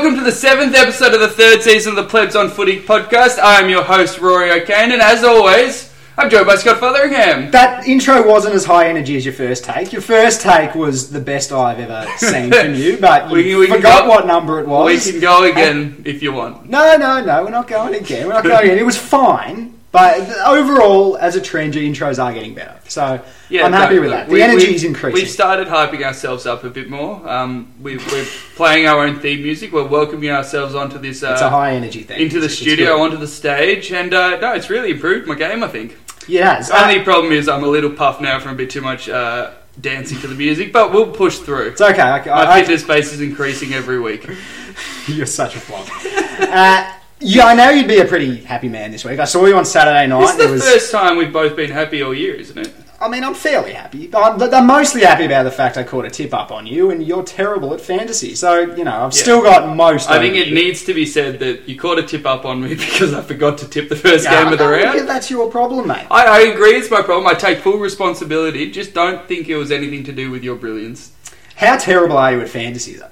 welcome to the seventh episode of the third season of the Plebs on Footy podcast. I am your host, Rory O'Kane, and as always, I'm joined by Scott Fotheringham. That intro wasn't as high energy as your first take. Your first take was the best I've ever seen from you, but you We can- we forgot go- what number it was. We can go again if you want. No, no, no, we're not going again. We're not going again. It was fine, but overall, as a trend, your intros are getting better. So I'm happy no, with that. The we, energy is increasing. We've started hyping ourselves up a bit more. Um, we, we're playing our own theme music. We're welcoming ourselves onto this. Uh, it's a high energy thing. into the It's- it's studio, good. onto the stage, and uh, no, it's really improved my game. I think. Yeah, it's, The only problem is I'm a little puffed now from a bit too much uh, dancing to the music, but we'll push through. it's okay. I, My I, I, fitness base is increasing every week. you're such a flop. yeah, I know you'd be a pretty happy man this week. I saw you on Saturday night. This is the was- first time we've both been happy all year, isn't it? I mean, I'm fairly happy. I'm, I'm mostly happy about the fact I caught a tip up on you, and you're terrible at fantasy. So you know, I've Yeah. still got most. I think it you. needs to be said that you caught a tip up on me because I forgot to tip the first Yeah, game of the no, round. That's your problem, mate. I, I agree, it's my problem. I take full responsibility. Just don't think it was anything to do with your brilliance. How terrible are you at fantasy, though?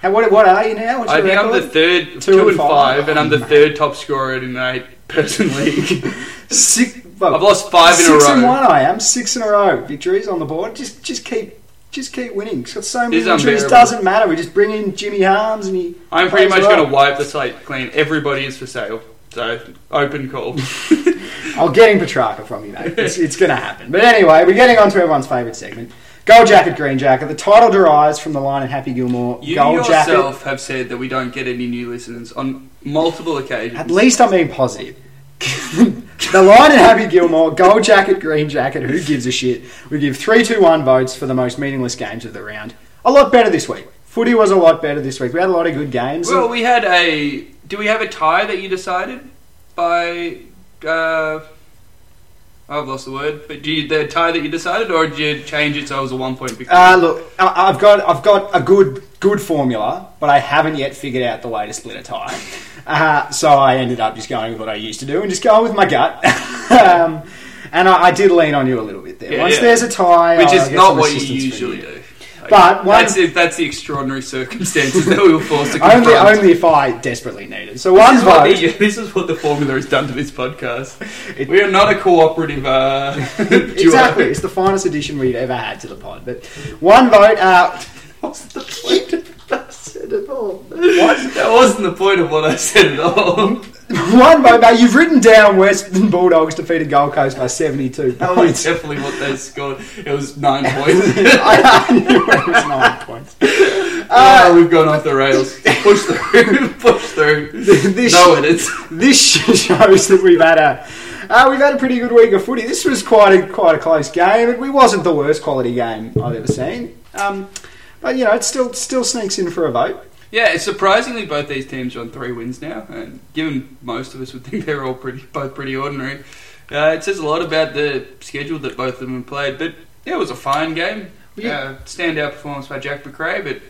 How, what, what are you now? What's I your think I'm the record? third, Two and five. and I'm the oh, Mate. third top scorer in an eight-person league. Six, well, I've lost five in a row. six and one. I am six in a row. Victories on the board. Just, just keep, just keep winning. It's got so many injuries. Doesn't matter. We just bring in Jimmy Harms, and he. I'm pretty much well. going to wipe the slate clean. Everybody is for sale. So, open call. I'm getting Petracca from you, mate. It's, it's going to happen. But anyway, we're getting on to everyone's favourite segment. Gold jacket, green jacket. The title derives from the line in Happy Gilmore. You Gold jacket. yourself have said that we don't get any new listeners on multiple occasions. At least I'm being positive. the line in Happy Gilmore, gold jacket, green jacket, who gives a shit? We give 3 2 1 votes for the most meaningless games of the round. A lot better this week. Footy was a lot better this week. We had a lot of good games. Well, we had a. Do we have a tie that you decided by? Uh, I've lost the word. But do you the tie that you decided, or did you change it so it was a one point victory? uh, look, I- I've got I've got a good good formula, but I haven't yet figured out the way to split a tie. Uh, so I ended up just going with what I used to do and just going with my gut. um, and I, I did lean on you a little bit there. Yeah, Once yeah. there's a tie, Which I'll is not what you usually do. But one- that's it, that's the extraordinary circumstances that we were forced to Only, confront. only if I desperately need it. So one this, is what vote. the, this is what the formula has done to this podcast. It- we are not a cooperative uh, duo. Exactly, it's the finest edition we've ever had to the pod. But one vote. Uh, What's the point of that? said it all. What? That wasn't the point of what I said at all. One vote, mate. You've written down Western Bulldogs defeated Gold Coast by seventy-two That was points. definitely what they scored. It was nine points. I I knew it was nine points. oh, we've gone off the rails. Push through. Push through. This, No edits. this shows that we've had a uh, we've had a pretty good week of footy. This was quite a quite a close game. It wasn't the worst quality game I've ever seen. Um, but you know, it still still sneaks in for a vote. Yeah, surprisingly, both these teams are on three wins now, and given most of us would think they're all pretty, both pretty ordinary, uh, it says a lot about the schedule that both of them played. But yeah, it was a fine game. Yeah. Uh, standout performance by Jack Macrae, but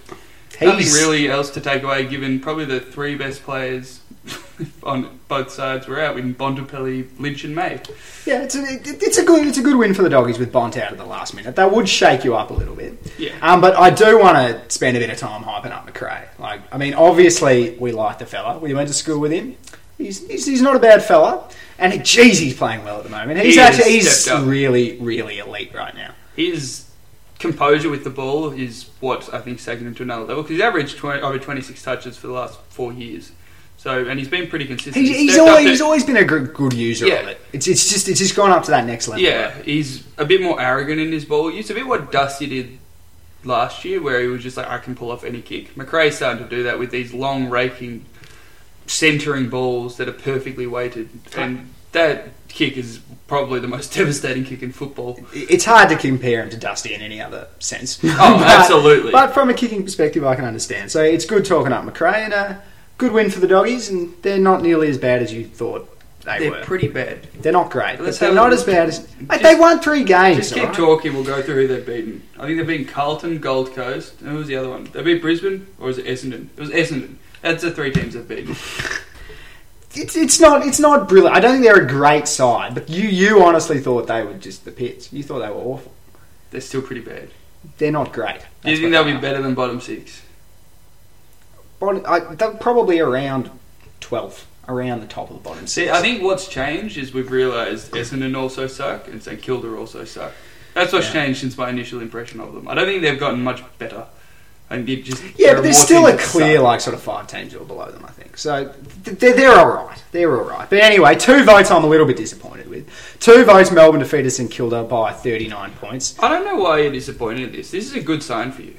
nothing really else to take away. Given probably the three best players on both sides were out in Bontempelli, Lynch, and May. Yeah, it's a, it, it's a good it's a good win for the doggies with Bont out at the last minute. That would shake you up a little bit. Yeah. Um, but I do want to spend a bit of time hyping up Macrae. Like, I mean, obviously we like the fella. We went to school with him. He's, he's, he's not a bad fella, and geez, he's playing well at the moment. He's He actually he's really really elite right now. His composure with the ball is what I think is taking him to another level because he's averaged 20, over 26 touches for the last four years. So, and he's been pretty consistent. He's, he's always he's always been a good, good user Yeah. of it. It's it's just it's just gone up to that next level. Yeah, he's a bit more arrogant in his ball use. A bit what Dusty did last year, where he was just like, I can pull off any kick. Macrae's starting to do that with these long raking, centering balls that are perfectly weighted, and that kick is probably the most devastating kick in football. It's hard to compare him to Dusty in any other sense. Oh, But- absolutely. But from a kicking perspective, I can understand. So it's good talking up McRae and a good win for the doggies, and they're not nearly as bad as you thought they They're were. pretty bad. they're not great, Let's but they're have not as bad as. Mate, just- they won three games. Just keep alright? talking. We'll go through who they've beaten. I think they've beaten Carlton, Gold Coast, and who was the other one? They beat Brisbane, or was it Essendon? It was Essendon. That's the three teams they've beaten. It's it's not it's not brilliant. I don't think they're a great side, but you you honestly thought they were just the pits. You thought they were awful. They're still pretty bad. They're not great. Do you That's think what they'll they be are. better than bottom six? Bottom, I, probably around 12th, around the top of the bottom See. I think what's changed is we've realised Essendon also suck and St Kilda also suck. That's what's Yeah. changed since my initial impression of them. I don't think they've gotten much better. And it just Yeah, but there's still a clear, suck. like, sort of five teams are below them, I think. So they're, they're all right. They're all right. But anyway, two votes I'm a little bit disappointed with. Two votes Melbourne defeated St Kilda by 39 points. I don't know why you're disappointed in this. This is a good sign for you.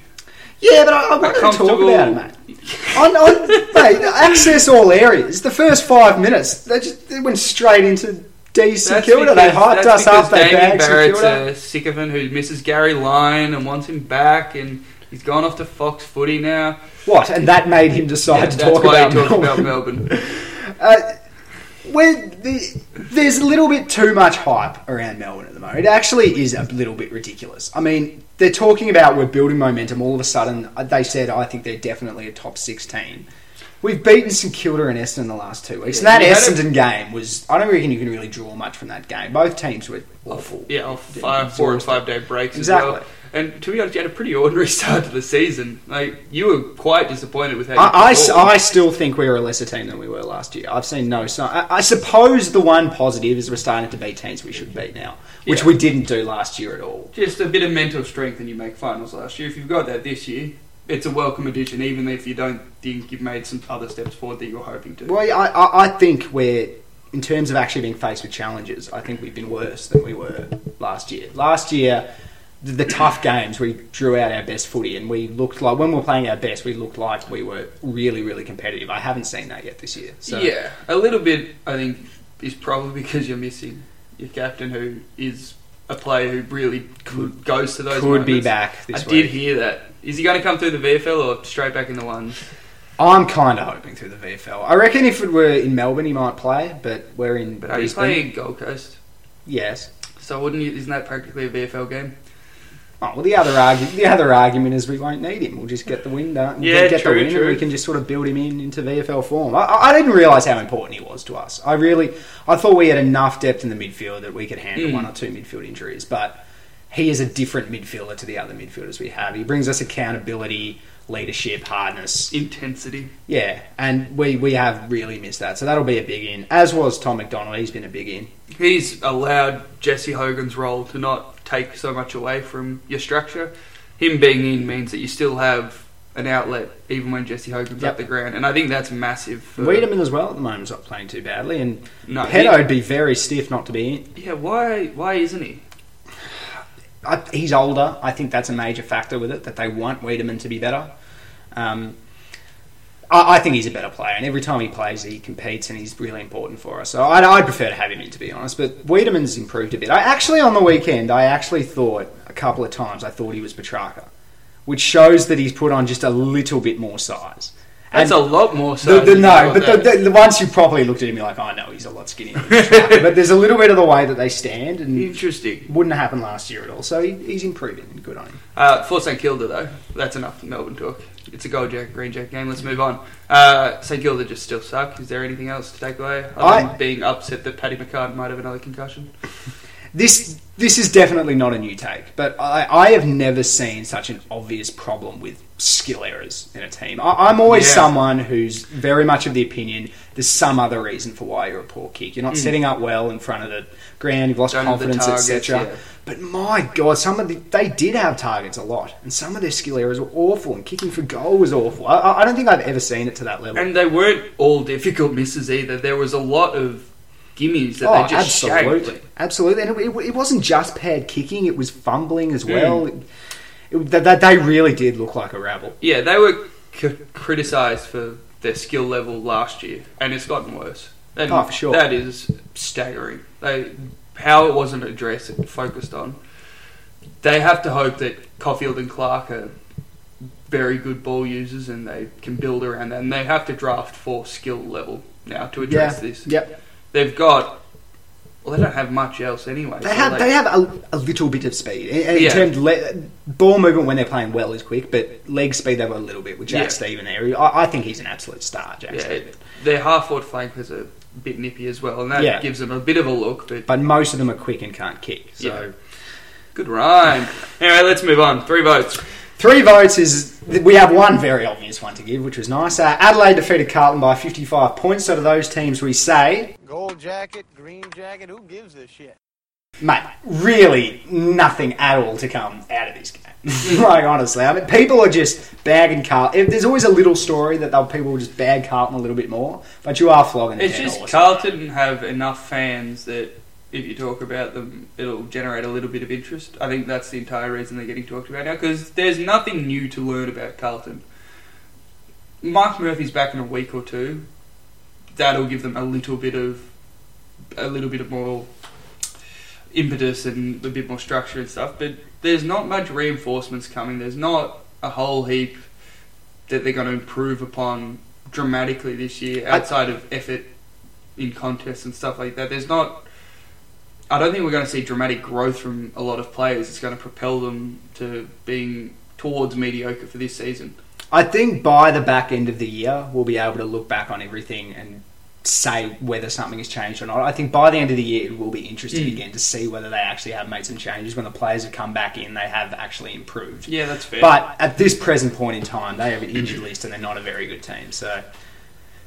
Yeah, but I, I wanted to talk about it, mate. on, on, mate, access all areas. The first five minutes, they just they went straight into D St Kilda. They hyped that's us up. because They Damien Barrett's a sycophant who misses Gary Lyon and wants him back, and he's gone off to Fox Footy now. What? And that made him decide Yeah, to talk about Melbourne. about Melbourne. Uh, where the, there's a little bit too much hype around Melbourne at the moment. It actually is a little bit ridiculous. I mean, they're talking about we're building momentum. All of a sudden, uh, they said, I think they're definitely a top 16. We've beaten St Kilda and Essendon in the last two weeks. Yeah, and that you a- Essendon game was, I don't reckon you can really draw much from that game. Both teams were awful. Yeah, off five, four and five day breaks Exactly. as well. And to be honest, you had a pretty ordinary start to the season. Like you were quite disappointed with how you I, I. I still think we're a lesser team than we were last year. I've seen no sign. I, I suppose the one positive is we're starting to beat teams we should beat now, which Yeah. we didn't do last year at all. just a bit of mental strength and you make finals last year. If you've got that this year, it's a welcome addition, even if you don't think you've made some other steps forward that you're hoping to. Well, I, I, I think we're, in terms of actually being faced with challenges, I think we've been worse than we were last year. Last year, the, the tough games, we drew out our best footy and we looked like, when we were playing our best, we looked like we were really, really competitive. I haven't seen that yet this year. So. Yeah, a little bit. I think is probably because you're missing your captain, who is a player who really Could- goes to those. Could be moments. back I this did hear that. Is he going to come through the VFL or straight back in the ones? I'm kind of hoping through the VFL. I reckon if it were in Melbourne, he might play, but we're in But are you playing Gold Coast? Yes. So wouldn't you? Isn't that practically a VFL game? Oh, well, the other argu- the other argument is we won't need him. We'll just get the win done. Yeah, get true, the win, true. and we can just sort of build him in into VFL form. I, I I didn't realise how important he was to us. I really, I thought we had enough depth in the midfield that we could handle Mm. one or two midfield injuries. But he is a different midfielder to the other midfielders we have. He brings us accountability, leadership, hardness. Intensity. Yeah, and we we have really missed that. So that'll be a big in. As was Tom McDonald. He's been a big in. He's allowed Jesse Hogan's role to not take so much away from your structure. Him being in means that you still have an outlet even when Jesse Hogan's Yep. up the ground, and I think that's massive. For, Weideman as well at the moment is not playing too badly, and no, Pedo would be very stiff not to be in. yeah, why? Why isn't he? I, he's older. I think that's a major factor with it that they want Weideman to be better. Um, I, I think he's a better player, and every time he plays, he competes, and he's really important for us. So I'd, I'd prefer to have him in, to be honest. But Weideman's improved a bit. I actually on the weekend, I actually thought a couple of times I thought he was Petracca, which shows that he's put on just a little bit more size. That's a lot more. the, So the, no, but the, the, the once you properly looked at him, you're like, I know he's a lot skinnier. than but there's a little bit of the way that they stand, and interesting. wouldn't have happened last year at all. So he, he's improving, and good on him. Uh, for St Kilda though, that's enough Melbourne talk. It's a gold jack, green jack game. Let's move on. Uh, St Kilda just still suck. Is there anything else to take away other I- than being upset that Paddy McCartin might have another concussion? This this is definitely not a new take, but I, I have never seen such an obvious problem with skill errors in a team. I, I'm always Yeah. someone who's very much of the opinion there's some other reason for why you're a poor kick. You're not Mm. setting up well in front of the ground. You've lost Don't confidence, etc. But my God, some of the, they did have targets a lot, and some of their skill areas were awful, and kicking for goal was awful. I- I, don't think I've ever seen it to that level. And they weren't all difficult misses either. There was a lot of gimmies that Oh, they just absolutely, absolutely. And it, it, it wasn't just pad kicking; it was fumbling as Mm. well. It, it, that, that they really did look like a rabble. Yeah, they were c- criticised for their skill level last year, and it's gotten worse. And Oh, for sure. That is staggering. They how it wasn't addressed and focused on. They have to hope that Coffield and Clark are very good ball users and they can build around that. And they have to draft for skill level now to address yeah. this. Yep. They've got. Well, they don't have much else anyway. They so have they have a, a little bit of speed. In, in Yeah. terms of le- ball movement when they're playing well is quick, but leg speed they've got a little bit with Jack Yeah. Steven there. I, I think he's an absolute star, Jack Yeah, Steven. their half forward flankers are a bit nippy as well, and that Yeah. gives them a bit of a look. But But most of them are quick and can't kick. So Yeah. good rhyme. anyway, let's move on. Three votes. Three votes is we have one very obvious one to give, which was nice. Uh, Adelaide defeated Carlton by 55 points. So to those teams, we say, Gold jacket, green jacket, who gives a shit? Mate, really nothing at all to come out of this game. like honestly, I mean, people are just bagging Carlton. There's always a little story that they'll people will just bag Carlton a little bit more, but you are flogging. It's just. Carlton have enough fans that if you talk about them, it'll generate a little bit of interest. I think that's the entire reason they're getting talked about now because there's nothing new to learn about Carlton. Marc Murphy's back in a week or two. That'll give them a little bit of a little bit of more impetus and a bit more structure and stuff. But there's not much reinforcements coming. There's not a whole heap that they're going to improve upon dramatically this year I- outside of effort in contests and stuff like that. There's not. I don't think we're going to see dramatic growth from a lot of players. It's going to propel them to being towards mediocre for this season. I think by the back end of the year, we'll be able to look back on everything and say whether something has changed or not. I think by the end of the year, it will be interesting Mm. again to see whether they actually have made some changes. When the players have come back in, they have actually improved. Yeah, that's fair. But at this present point in time, they have an injured list and they're not a very good team. So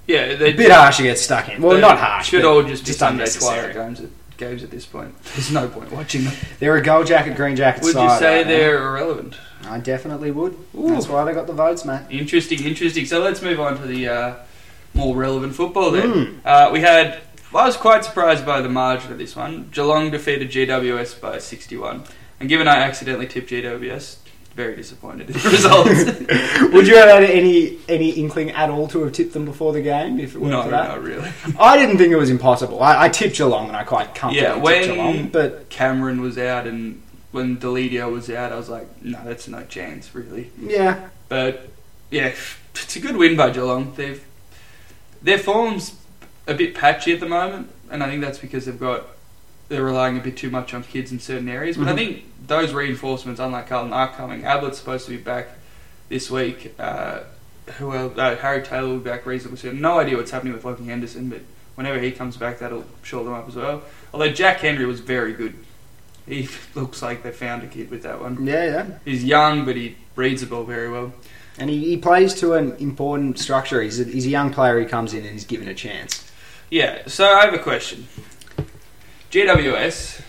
yeah, they a bit harsh to get stuck in. Well, not harsh. Should all just be just Sunday twilight games at, games at this point. There's no point watching them. They're a gold jacket, green jacket Would you say right they're irrelevant? I definitely would. Ooh. That's why they got the votes, mate. Interesting, interesting. So let's move on to the uh, more relevant football then. Mm. Uh, we had. I was quite surprised by the margin of this one. Geelong defeated GWS by 61. And given I accidentally tipped GWS, very disappointed in the results. Would you have had any any inkling at all to have tipped them before the game? If it weren't no, for that? not really. I didn't think it was impossible. I, I tipped Geelong and I quite comfortably Yeah, tipped Geelong, but Cameron was out and when Deledio was out, I was like, no, that's no chance, really. yeah, But yeah, it's a good win by Geelong. They've their form's a bit patchy at the moment, and I think that's because they've got they're relying a bit too much on kids in certain areas. But I Mhm. think those reinforcements, unlike Carlton, are coming. Ablett's supposed to be back this week. Uh, who else? Uh, Harry Taylor will be back reasonably soon. No idea what's happening with Lockie Henderson, but whenever he comes back, that'll shore them up as well. Although Jack Henry was very good. He looks like they found a kid with that one. yeah, yeah. He's young, but he reads the ball very well. And he, he plays to an important structure. He's a, he's a young player. He comes in and he's given a chance. Yeah, so I have a question. GWS,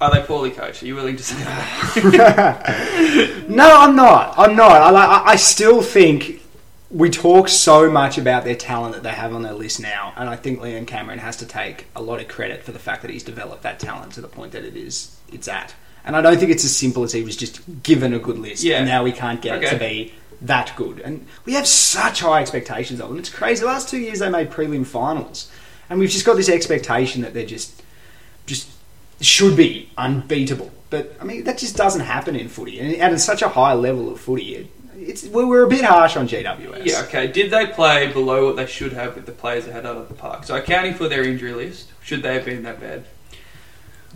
are they poorly coached? Are you willing to say that? no, I'm not. I'm not. I, like- I, I still think we talk so much about their talent that they have on their list now, and I think Leon Cameron has to take a lot of credit for the fact that he's developed that talent to the point that it is it's at. And I don't think it's as simple as he was just given a good list, Yeah. and now we can't get it to be that good. And we have such high expectations of them. It's crazy. The last two years they made prelim finals, and we've just got this expectation that they're just just should be unbeatable. But I mean, that just doesn't happen in footy, and at such a high level of footy, it, it's we're a bit harsh on GWS. yeah, okay. Did they play below what they should have with the players they had out of the park? So, accounting for their injury list, should they have been that bad?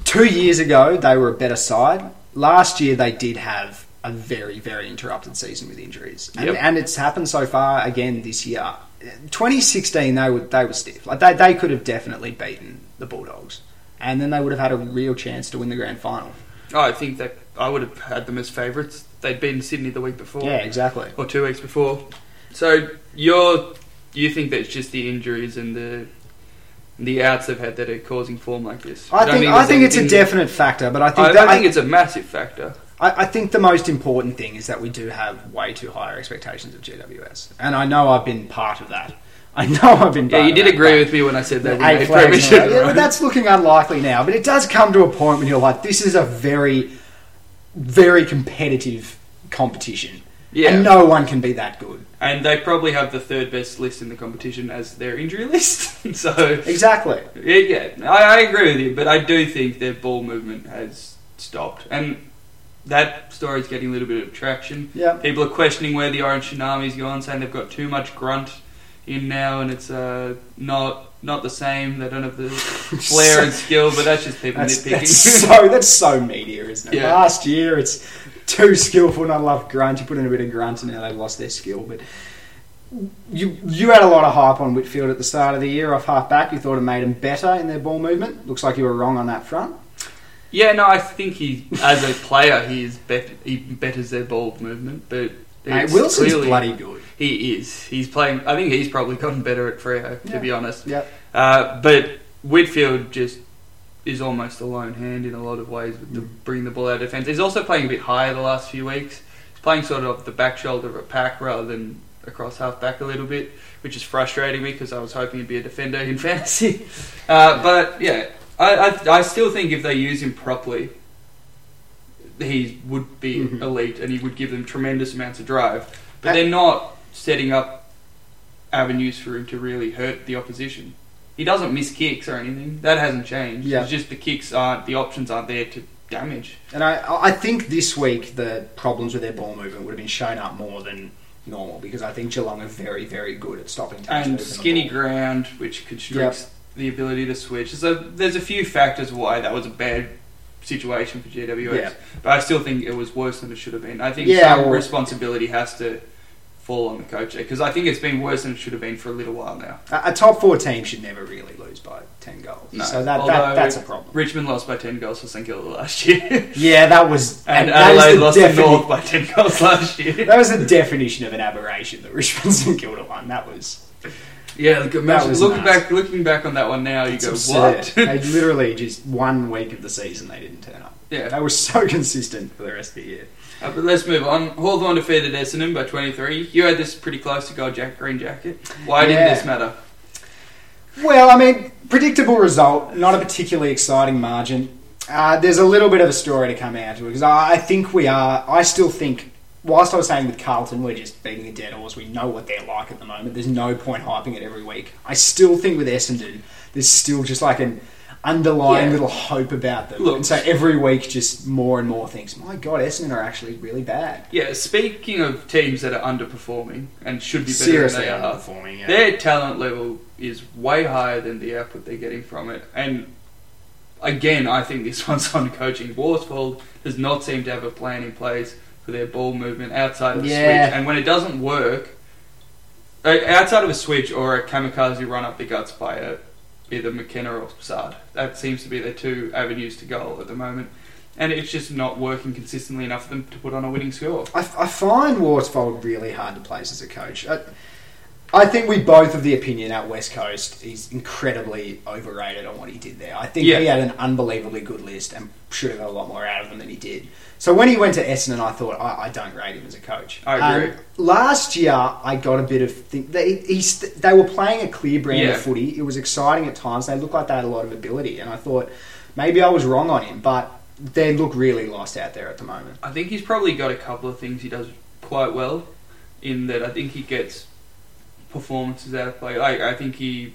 Two years ago, they were a better side. Last year, they did have a very, very interrupted season with injuries, and, Yep. and it's happened so far again this year. 2016, they were they were stiff. Like they, they could have definitely beaten the Bulldogs, and then they would have had a real chance to win the grand final. Oh, I think that I would have had them as favourites. They'd been Sydney the week before. Yeah, exactly. or two weeks before. So you're you think that it's just the injuries and the the outs they've had that are causing form like this? I You don't think I think it's a definite factor, but I think I, that, I think it's a massive factor. I, I think the most important thing is that we do have way too higher expectations of GWS, and I know I've been part of that. I know I've been. Yeah, you did agree with me when I said that we Eight made flags in a premiership. row. Yeah, but that's looking unlikely now. But it does come to a point when you're like, this is a very, very competitive competition, yeah, and no one can be that good. and they probably have the third best list in the competition as their injury list. so Exactly. yeah, yeah I, I agree with you, but I do think their ball movement has stopped, and that story's getting a little bit of traction. Yeah. People are questioning where the Orange Tsunami's gone, saying they've got too much grunt in now, and it's uh, not not the same. They don't have the flair and skill, but that's just people That's, nitpicking. that's so that's so media, isn't it? Yeah. Last year, it's too skillful, not enough grunt. You put in a bit of grunt, and now they've lost their skill. But you you had a lot of hype on Whitfield at the start of the year off half back. You thought it made him better in their ball movement. Looks like you were wrong on that front. Yeah, no, I think he, as a player, he is bet- he betters their ball movement, but Mate, Wilson's clearly- bloody good. He is. He's playing. I think he's probably gotten better at Freo, to Yeah. be honest. Yep. Uh, but Whitfield just is almost a lone hand in a lot of ways with the bringing the ball out of defence. He's also playing a bit higher the last few weeks. He's playing sort of off the back shoulder of a pack rather than across half back a little bit, which is frustrating me because I was hoping he'd be a defender in fantasy. Uh, but yeah, I, I, I still think if they use him properly, he would be Mhm. elite and he would give them tremendous amounts of drive. But they're not setting up avenues for him to really hurt the opposition. He doesn't miss kicks or anything. That hasn't changed. Yeah. It's just the kicks aren't, the options aren't there to damage. And I, I think this week the problems with their ball movement would have been shown up more than normal because I think Geelong are very, very good at stopping And skinny ground, which constricts the ability to switch. So there's a few factors why that was a bad situation for GWS. Yeah. But I still think it was worse than it should have been. I think Yeah, some well- responsibility has to fall on the coach eh, because I think it's been worse than it should have been for a little while now. A, a top four team should never really lose by ten goals. No. So that, that that's a problem. Richmond lost by 10 goals to St Kilda last year. Yeah, that was and Adelaide the lost to North by 10 goals last year. That was the definition of an aberration. The Richmond St Kilda one. That was Yeah, look, imagine, was looking back, looking back on that one now, you it's go, absurd. what? they literally just one week of the season they didn't turn up. yeah, They were so consistent for the rest of the year. Uh, but let's move on. Hawthorn defeated Essendon by 23. You had this pretty close to gold jack, green jacket. Why Yeah. did this matter? Well, I mean, predictable result, not a particularly exciting margin. Uh, there's a little bit of a story to come out to it because I, I think we are. I still think, whilst I was saying with Carlton, we're just beating a dead horse. We know what they're like at the moment. There's no point hyping it every week. I still think with Essendon, there's still just like an underlying Yeah. little hope about them. Look- and so every week, just more and more things. My God, Essendon are actually really bad. Yeah, speaking of teams that are underperforming and should be better Seriously than they are, underperforming. Yeah. their talent level is way higher than the output they're getting from it. And again, I think this one's on coaching. Worsfold does not seem to have a plan in place for their ball movement outside of the Yeah. switch. And when it doesn't work, uh, outside of a switch or a kamikaze run up the guts by a, either McKenna or Saad, that seems to be their two avenues to goal at the moment. And it's just not working consistently enough for them to put on a winning score. I, I find Worsfold really hard to place as a coach. I, I think we both of the opinion at West Coast he's incredibly overrated on what he did there. I think Yeah. he had an unbelievably good list and should have got a lot more out of them than he did. So when he went to Essendon, I thought I, I don't rate him as a coach. I agree. Um, last year, I got a bit of think they they were playing a clear brand Yeah. of footy. It was exciting at times. They looked like they had a lot of ability, and I thought maybe I was wrong on him, but they look really lost out there at the moment. I think he's probably got a couple of things he does quite well. In that, I think he gets performances out of play. Like I think he,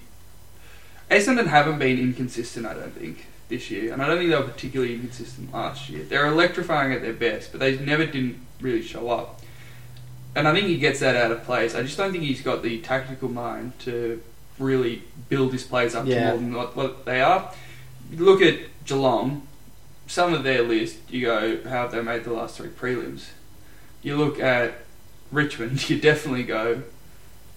Essendon haven't been inconsistent. I don't think this year, and I don't think they were particularly inconsistent last year. They're electrifying at their best, but they never didn't really show up. And I think he gets that out of place. I just don't think he's got the tactical mind to really build his plays up Yeah. to more than what, what they are. Look at Geelong, some of their list, you go, how have they made the last three prelims? You look at Richmond, you definitely go,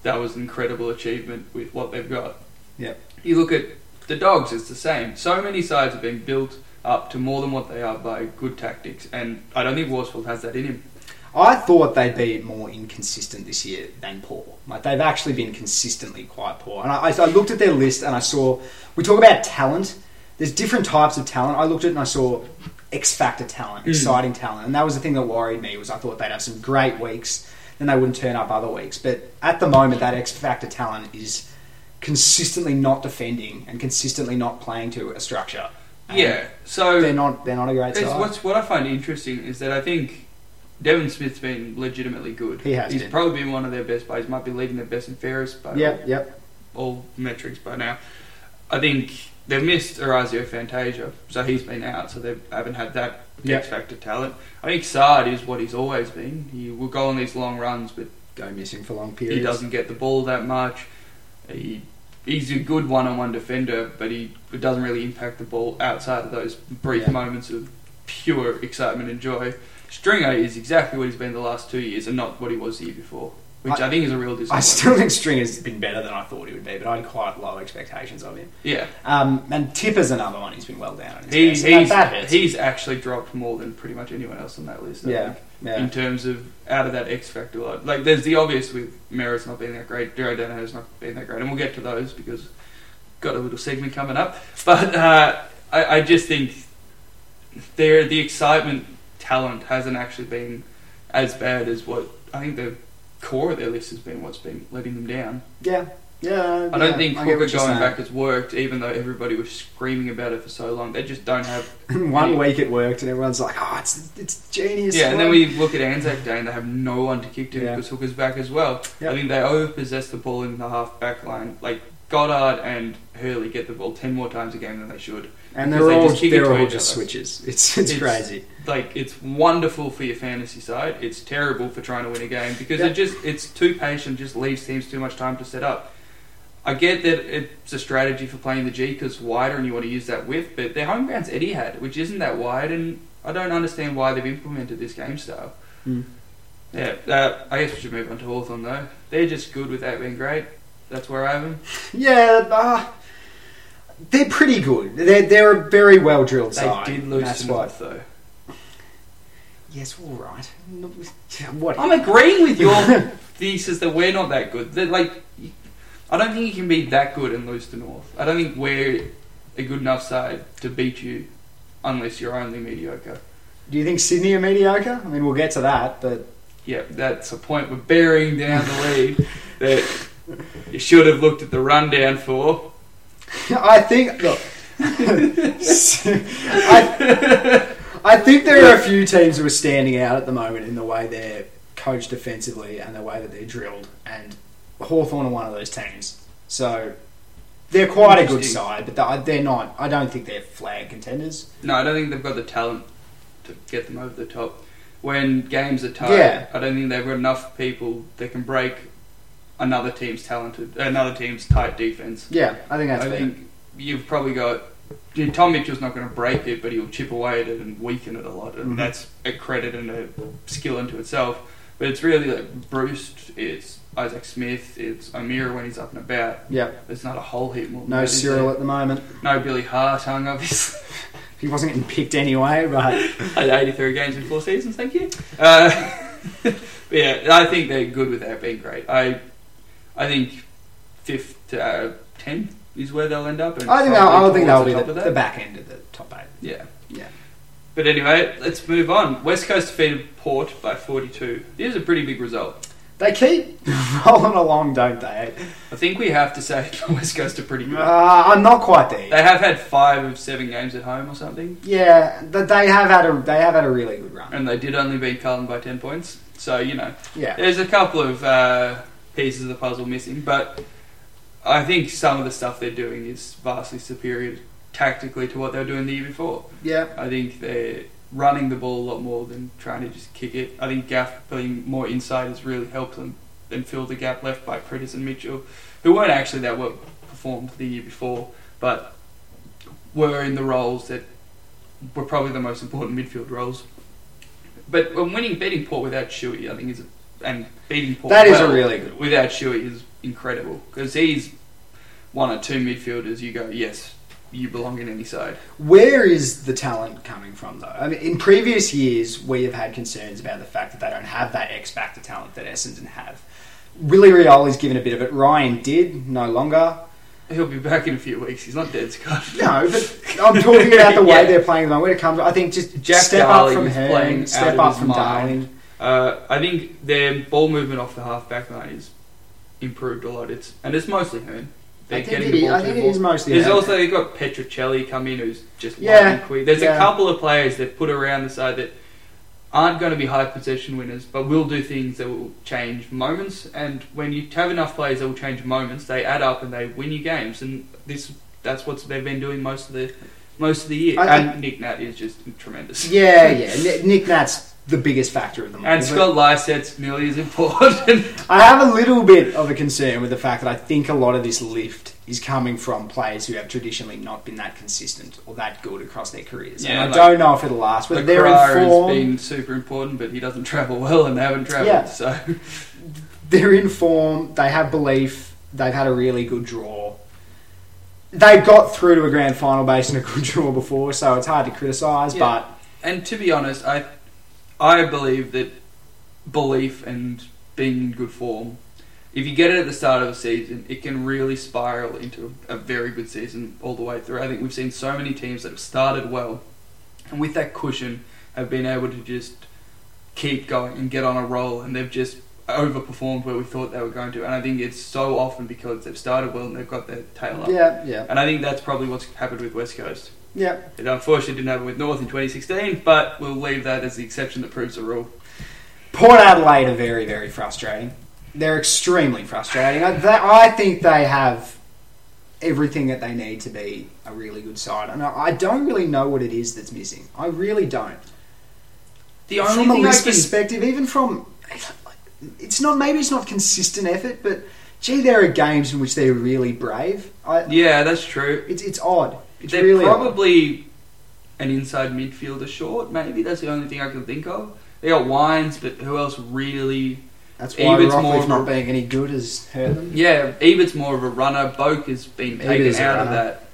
that was an incredible achievement with what they've got. Yep. You look at the Dogs, it's the same. So many sides have been built up to more than what they are by good tactics, and I don't think Worsfold has that in him. I thought they'd be more inconsistent this year than poor. Like they've actually been consistently quite poor. And I, I looked at their list and I saw we talk about talent. There's different types of talent. I looked at it and I saw X factor talent, Mm. exciting talent, and that was the thing that worried me. Was I thought they'd have some great weeks, then they wouldn't turn up other weeks. But at the moment, that X factor talent is consistently not defending and consistently not playing to a structure. And yeah, so they're not. They're not a great side. what's what I find interesting is that I think Devon Smith's been legitimately good. He has He's been. probably been one of their best players. Might be leading their best and fairest by Yep. Yep. all, all metrics by now. I think they've missed Orazio Fantasia, so he's been out, so they haven't had that Yep. X factor talent. I think Saad is what he's always been. He will go on these long runs, but Go missing for long periods. he doesn't get the ball that much. He he's a good one-on-one defender, but he doesn't really impact the ball outside of those brief Yeah. moments of pure excitement and joy. Stringer is exactly what he's been the last two years, and not what he was the year before. Which I, think is a real I still think Stringer's been better than I thought he would be, but I had quite low expectations of him. yeah. Um, and Tipper's another one. He's been well down. On his He, best, he's, that hurts. he's actually dropped more than pretty much anyone else on that list. I yeah, think. yeah. in terms of out of that X factor lot. Like, there's the obvious with Merrett's not being that great, Jared Daniher's not being that great, and we'll get to those because got a little segment coming up. But uh, I, I just think there the excitement talent hasn't actually been as bad as what I think the core of their list has been what's been letting them down. yeah, yeah. Uh, I don't yeah, think get Hooker going back has worked, even though everybody was screaming about it for so long. They just don't have One week it worked, and everyone's like, "Oh, it's it's genius." Yeah, and then we look at Anzac Day and they have no one to kick to Yeah. because Hooker's back as well. Yep. I think they overpossess the ball in the half back line. Like Goddard and Hurley get the ball ten more times a game than they should. and they're they all just they're all just other. switches. It's it's, It's- crazy. Like it's wonderful for your fantasy side. It's terrible for trying to win a game because Yep. it just it's too patient. Just leaves teams too much time to set up. I get that it's a strategy for playing the G because wider and you want to use that width, but their home ground's Etihad, which isn't that wide, and I don't understand why they've implemented this game style. Hmm. Yeah, uh, I guess we should move on to Hawthorn though. They're just good without being great. That's where I have them. Yeah, uh, they're pretty good. They're they're a very well drilled They side. did lose That's to what. North though. Yes, all right. What? I'm agreeing with your thesis that we're not that good. That like, I don't think you can be that good and lose to North. I don't think we're a good enough side to beat you, unless you're only mediocre. Do you think Sydney are mediocre? I mean, we'll get to that, but Yeah, that's a point we're burying down the lead that you should have looked at the rundown for. I think look. I, I think there are a few teams who are standing out at the moment in the way they're coached defensively and the way that they're drilled, and Hawthorn are one of those teams. So they're quite a good side, but they're- they're not. I don't think they're flag contenders. No, I don't think they've got the talent to get them over the top. When games are tight, Yeah. I don't think they've got enough people that can break another team's talented, another team's tight defense. Yeah, I think that's I fair. think you've probably got Tom Mitchell's not going to break it, but he'll chip away at it and weaken it a lot, and Mhm. that's a credit and a skill into itself. But it's really like Breust, it's Isaac Smith, it's Amir when he's up and about. Yeah, There's not a whole heap more. no Cyril at the moment. No Billy Hartung obviously. He wasn't getting picked anyway, but Had 83 games in four seasons, thank you. Uh, but yeah, I think they're good without being great. I, I think fifth to uh, tenth is where they'll end up. And I think they'll, I think they'll be the the, top of the back end of the top eight. Yeah. Yeah. But anyway, let's move on. West Coast defeated Port by 42. This is a pretty big result. They keep rolling along, don't they? I think we have to say West Coast are pretty good. Uh, I'm not quite there. They have had five of seven games at home or something, Yeah, th- they have had a they have had a really good run. and they did only beat Carlton by 10 points. So, you know, Yeah, There's a couple of uh, pieces of the puzzle missing, but I think some of the stuff they're doing is vastly superior tactically to what they were doing the year before. yeah, I think they're running the ball a lot more than trying to just kick it. I think Gaff being more inside has really helped them and fill the gap left by Priddis and Mitchell, who weren't actually that well performed the year before, but were in the roles that were probably the most important midfield roles. But when winning, beating Port without Shuey, I think is, and beating Port that is well a really good. without Shuey is incredible because he's one or two midfielders. You go, yes, you belong in any side. Where is the talent coming from, though? I mean, in previous years, we have had concerns about the fact that they don't have that X factor talent that Essendon have. Willie Rioli's given a bit of it. Ryan did no longer. He'll be back in a few weeks. He's not dead, Scott. No, but I'm talking about the way Yeah. they're playing the moment. It comes, I think just Jack step Darling up from out step up from mind. Darling. Uh, I think their ball movement off the half back line is improved a lot. It's and it's mostly Hurn. They're I think, getting it the is, ball I think the ball. is mostly. There's Hurn. also you've got Petruccelle come in who's just Yeah, quick. There's yeah. a couple of players that put around the side that aren't going to be high possession winners, but will do things that will change moments. And when you have enough players that will change moments, they add up and they win you games. And this that's what they've been doing most of the most of the year. I- and Nick Nat is just tremendous. Yeah, yeah. Nick- Nick Nat's the biggest factor of them. all. And Scott Lycett's nearly as important. I have a little bit of a concern with the fact that I think a lot of this lift is coming from players who have traditionally not been that consistent or that good across their careers. Yeah, and I like- don't know if it'll last, the but they're Carrara in has been super important, but he doesn't travel well, and they haven't travelled. Yeah. So they're in form. They have belief. They've had a really good draw. They got through to a grand final based on a good draw before, so it's hard to criticise. Yeah. But And to be honest, I I believe that belief and being in good form, if you get it at the start of a season, it can really spiral into a, very good season all the way through. I think we've seen so many teams that have started well, and with that cushion, have been able to just keep going and get on a roll, and they've just overperformed where we thought they were going to. And I think it's so often because they've started well and they've got their tail up. yeah, yeah, And I think that's probably what's happened with West Coast. Yeah. It unfortunately didn't happen with North in 2016, but we'll leave that as the exception that proves the rule. Port Adelaide are very, very frustrating. They're extremely frustrating. I, I think they have everything that they need to be a really good side, and I, I don't really know what it is that's missing. I really don't. The only from a list can, perspective, even from it's not maybe it's not consistent effort, but gee, there are games in which they're really brave. I, yeah, that's true. it's it's odd. It's They're really probably an inside midfielder short. Maybe that's the only thing I can think of. They got Wines, but who else really? That's why Ebert's more of not a- being any good has hurt them. Yeah, Ebert's more of a runner. Boak has been taken Ebert's out of that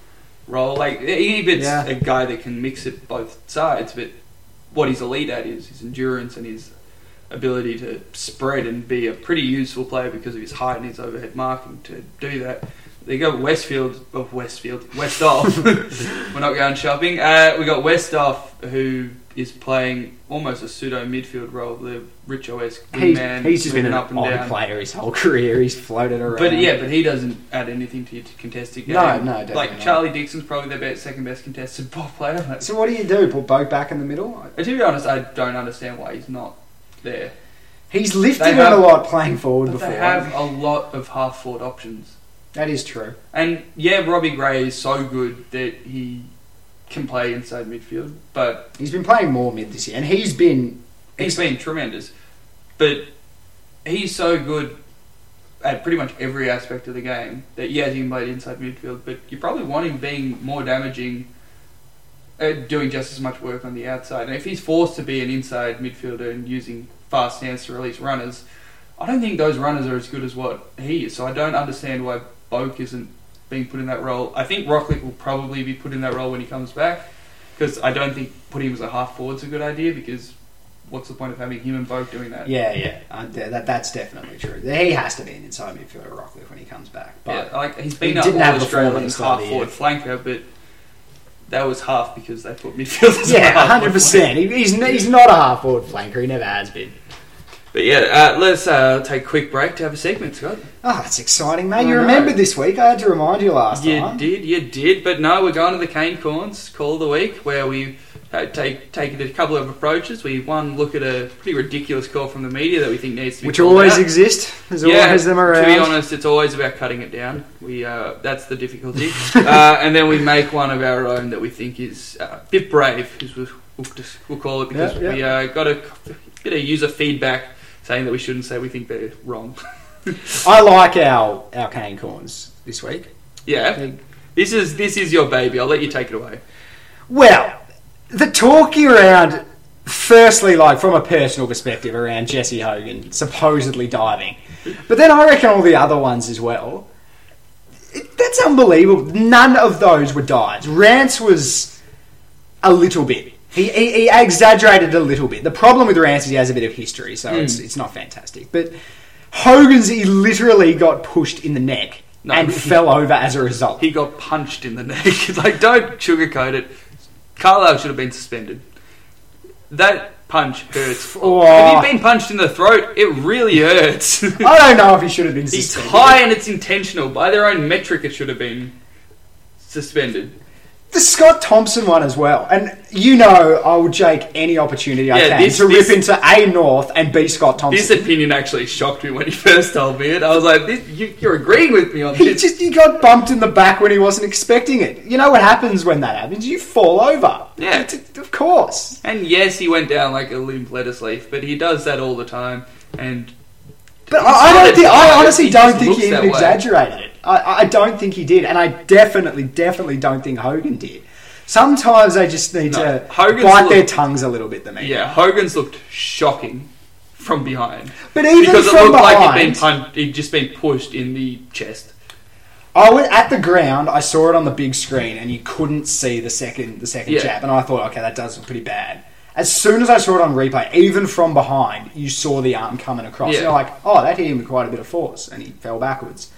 role. Like Ebert's Yeah. a guy that can mix it both sides, but what he's elite at is his endurance and his ability to spread and be a pretty useful player because of his height and his overhead marking to do that. They got Westfield, of Westfield, Westhoff. We're not going shopping. Uh, we got Westhoff, who is playing almost a pseudo midfield role, the Richo esque He's, man, he's just been an up and odd down. player his whole career. He's floated around. But yeah, but he doesn't add anything to your contested game. No, no, definitely Like not. Charlie Dixon's probably their best, second best contested ball player. Like, So what do you do? Put Boak back in the middle? to be honest, I don't understand why he's not there. He's lifted have- a lot playing forward But before. they have a lot of half forward options. That is true. And yeah, Robbie Gray is so good that he can play inside midfield, but He's been playing more mid this year, and he's been. he's been tremendous. But he's so good at pretty much every aspect of the game that yes, he can play inside midfield, but you probably want him being more damaging, uh, doing just as much work on the outside. And if he's forced to be an inside midfielder and using fast hands to release runners, I don't think those runners are as good as what he is. So I don't understand why Boak isn't being put in that role. I think Rockliff will probably be put in that role when he comes back because I don't think putting him as a half forward's a good idea because what's the point of having him and Boak doing that? Yeah, yeah. Uh, that, that's definitely true. He has to be an inside midfielder, Rockliff, when he comes back. But yeah, like he's been he up didn't all have Australian form at the start of half forward flanker, but that was half because they put midfielders. yeah, hundred percent. He's he's not a half forward flanker. He never has been. But yeah, uh, let's uh, take a quick break to have a segment, Scott. Oh, that's exciting, mate. I You know. remembered this week. I had to remind you last You time. did, you did, but no, we're going to the Cane Corns Call of the Week, where we uh, take taken a couple of approaches. We one look at a pretty ridiculous call from the media that we think needs to be Which always out. exist. There's yeah, always them around. To be honest, it's always about cutting it down. We uh, that's the difficulty, uh, and then we make one of our own that we think is uh, a bit brave, as we'll, we'll, call it, because Yeah, we uh, got a bit of user feedback saying that we shouldn't say we think they're wrong. I like our our cane corns this week. yeah, this is this is your baby. I'll let you take it away. Well, the talking around, firstly, like from a personal perspective, around Jesse Hogan supposedly diving, but then I reckon all the other ones as well. It, that's unbelievable. None of those were dives. Rance was a little bit. He, he, he exaggerated a little bit. The problem with Rance is he has a bit of history, so it's, Hmm. it's not fantastic. But Hogan's, he literally got pushed in the neck No. and fell over as a result. He got punched in the neck. like, don't sugarcoat it. Carlisle should have been suspended. That punch hurts. Oh. If you've been punched in the throat, it really hurts. I don't know if he should have been He's suspended. high and it's intentional. By their own metric, it should have been suspended. The Scott Thompson one as well. And you know I will take any opportunity I Yeah, can this- to this- rip into A North and B Scott Thompson. This opinion actually shocked me when he first told me it. I was like, this, you, "You're agreeing with me on He this." just he got bumped in the back when he wasn't expecting it. You know what happens when that happens? You fall over. Yeah. Of course. And yes, he went down like a limp lettuce leaf, but he does that all the time. And But I, I not don't think. I honestly he don't just think looks he even that way. exaggerated it. I, I don't think he did, and I definitely, definitely don't think Hogan did. Sometimes they just need No, to Hogan's bite look- their tongues a little bit. The media. yeah, Hogan's looked shocking from behind But even because it from looked like behind, he'd been punched, he'd just been pushed in the chest. I went at the ground. I saw it on the big screen, and you couldn't see the second the second Yeah. jab. And I thought, okay, that does look pretty bad. As soon as I saw it on replay, even from behind, you saw the arm coming across. Yeah. You're like, oh, that hit him with quite a bit of force, and he fell backwards.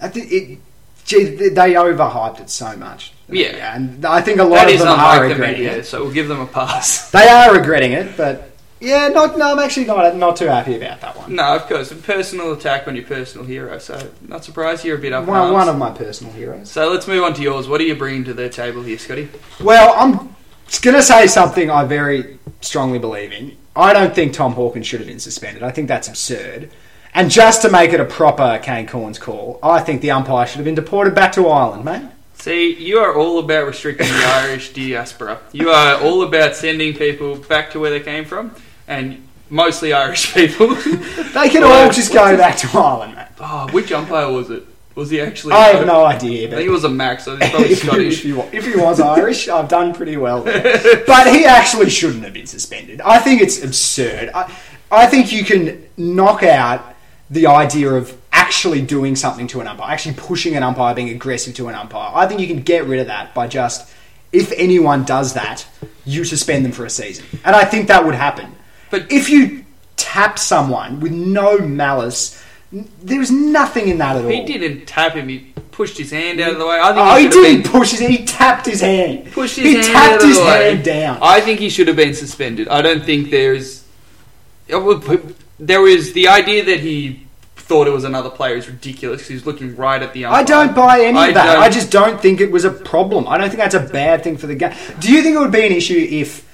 I think it, gee, they overhyped it so much. Yeah. and I think a lot That of them are regretting media, it. so we'll give them a pass. They are regretting it, but yeah, not no, I'm actually not not too happy about that one. No, of course, a personal attack on your personal hero. So not surprised you're a bit up. One, one of my personal heroes. So let's move on to yours. What are you bringing to the table here, Scotty? Well, I'm going to say something I very strongly believe in. I don't think Tom Hawkins should have been suspended. I think that's absurd. And just to make it a proper Kane Cornes call, I think the umpire should have been deported back to Ireland, mate. See, you are all about restricting the Irish diaspora. You are all about sending people back to where they came from, and mostly Irish people. They can Well, all just go back to Ireland, mate. oh, which umpire was it? Was he actually? I have no idea, I think it was a Max. So he's probably if, he, if, Scottish. he, if he was Irish, I've done pretty well there. But he actually shouldn't have been suspended. I think it's absurd. I, I think you can knock out the idea of actually doing something to an umpire, actually pushing an umpire, being aggressive to an umpire. I think you can get rid of that by just, if anyone does that, you suspend them for a season. And I think that would happen. But- if you tap someone with no malice, n- there's nothing in that at all. He didn't tap him. He pushed his hand out of the way. I think Oh, he, he didn't been push his He tapped his hand. pushed his he hand tapped out of his the way. hand down. I think he should have been suspended. I don't think there's. it oh, would- There was the idea that he thought it was another player is ridiculous. 'cause He was looking right at the umpire. I don't buy any I of that. I just don't think it was a problem. I don't think that's a bad thing for the game. Do you think it would be an issue if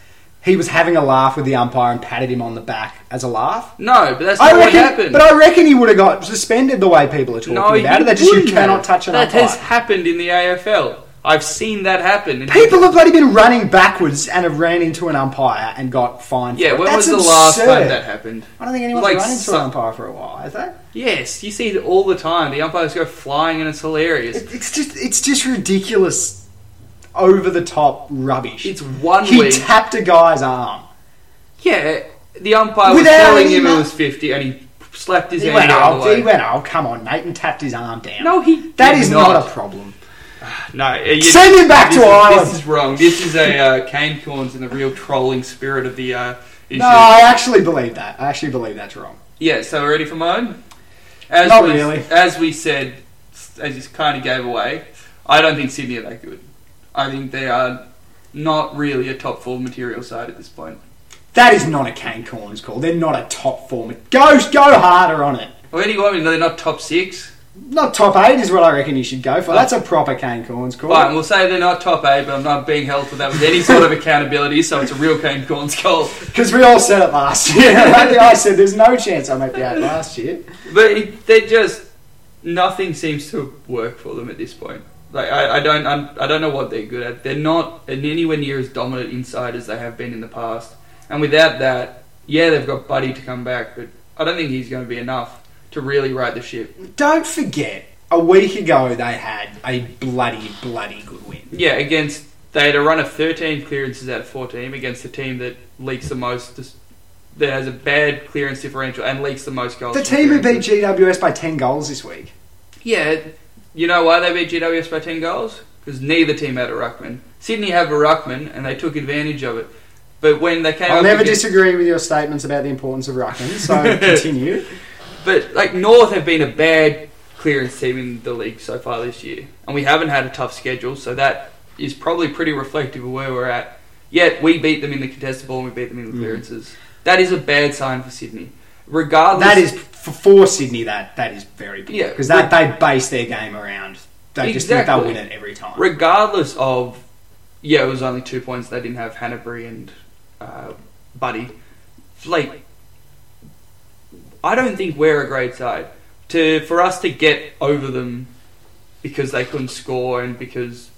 he was having a laugh with the umpire and patted him on the back as a laugh? No, but that's I not what reckon, happened. but I reckon he would have got suspended the way people are talking no, about it. That just you cannot touch an That umpire. has happened in the AFL. I've seen that happen. People have bloody been running backwards and have ran into an umpire and got fined. Yeah, for it. when That's was the last absurd. time that happened? I don't think anyone's Like run into some- an umpire for a while, has they? Yes, you see it all the time. The umpires go flying and it's hilarious. It- It's just it's just ridiculous, over the top rubbish. It's one he week. tapped a guy's arm. yeah, the umpire was Without telling him it was 50 and he slapped his He hand went, the oh, way. he went, oh, come on, mate, and tapped his arm down. No, he that did is not. a problem. No, uh, you- Send him back to is, Ireland. This is wrong. This is a uh, Kane Cornes in the real trolling spirit of the uh, issue. No, I actually believe that. I actually believe that's wrong. Yeah, so ready for mine? As Not we, really. As we said, as you kind of gave away, I don't think Sydney are that good. I think they are not really a top four material side at this point. That is not a Kane Cornes call. They're not a top form. Go, go harder on it. Where do you want me? They're not top six. Not top eight is what I reckon you should go for. That's a proper Kane Cornes call. Fine, we'll say they're not top eight, but I'm not being held for that with any sort of accountability, so it's a real Kane Cornes call. Because we all said it last year. I I said there's no chance I make the eight last year. But they just nothing seems to work for them at this point. Like I, I don't I'm, I don't know what they're good at. They're not anywhere near as dominant inside as they have been in the past. And without that, yeah, they've got Buddy to come back, but I don't think he's going to be enough to really right the ship. Don't forget, a week ago they had a bloody, bloody good win. Yeah, against they had a run of 13 clearances out of 14 against the team that leaks the most. That has a bad clearance differential and leaks the most goals. The team who beat. GWS by 10 goals this week. Yeah, you know why they beat GWS by 10 goals? Because neither team had a ruckman. Sydney have a ruckman, and they took advantage of it. But when they came I'll never against, disagree with your statements about the importance of ruckman, so continue. But like North have been a bad clearance team in the league so far this year, and we haven't had a tough schedule, so that is probably pretty reflective of where we're at. Yet we beat them in the contested ball, and we beat them in the Mm. clearances. That is a bad sign for Sydney. Regardless, That is, for, for Sydney, that, that is very. Yeah. Because that they base their game around. They just think they'll win it every time. regardless of yeah, it was only two points. They didn't have Hanbury and uh, Buddy. Like, I don't think we're a great side. To for us to get over them because they couldn't score and because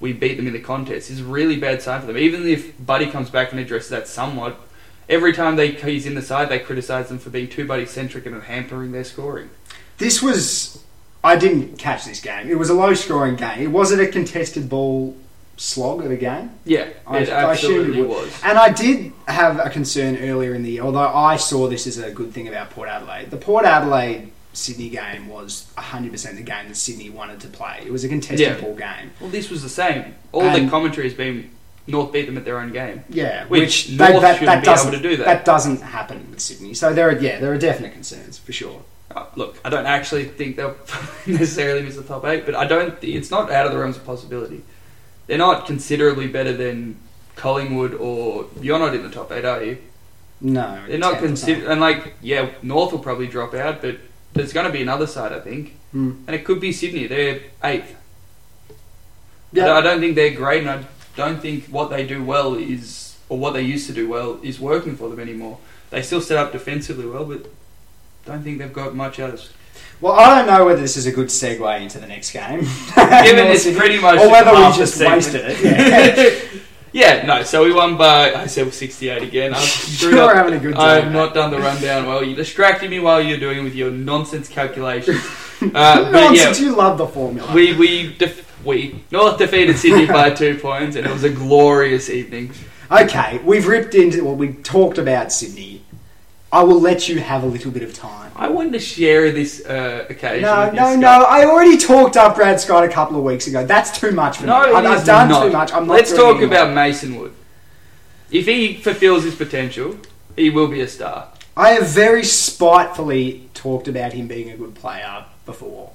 we beat them in the contest is a really bad sign for them. Even if Buddy comes back and addresses that somewhat, every time they he's in the side, they criticise them for being too Buddy centric and hampering their scoring. This was. I didn't catch this game. It was a low scoring game. It wasn't a contested ball slog of a game. Yeah, I- it I assumed it would. was. And I did have a concern earlier in the year, although I saw this as a good thing about Port Adelaide. The Port Adelaide Sydney game was 100% the game that Sydney wanted to play. It was a contested Yeah. ball game. Well, this was the same. All And- the commentary has been North beat them at their own game. Yeah, Which which, North that, that, shouldn't that be able doesn't to do that. doesn't happen with Sydney. So there are yeah there are definite concerns for sure. Uh, look, I don't actually think they'll necessarily miss the top eight, but I don't. It's not out of the realms of possibility. They're not considerably better than Collingwood or you're not in the top eight, are you? No, They're not 10th consider and like yeah, North will probably drop out, but there's going to be another side, I think, Hmm. and it could be Sydney. They're eighth. Yeah. I don't think they're great, and I don't think what they do well is, or what they used to do well, is working for them anymore. They still set up defensively well, but don't think they've got much else. Well, I don't know whether this is a good segue into the next game. Given it's pretty much or whether we just wasted it. Yeah. yeah, no. So we won by I said 68 again. I'm You're up, having a good time. I've not done the rundown well. You distracted me while you're doing it with your nonsense calculations. Uh, but Nonsense! yeah, You love the formula. we we def- we North defeated Sydney by two points, and it was a glorious evening. Okay, we've ripped into well, we talked about Sydney. I will let you have a little bit of time. I wanted to share this uh, occasion. No, with you, no, Scott. no. I already talked up Brad Scott a couple of weeks ago. That's too much for No, me. it I've, I've is done not. too much. I'm not Let's doing talk anymore. about Mason Wood. If he fulfills his potential, he will be a star. I have very spitefully talked about him being a good player before.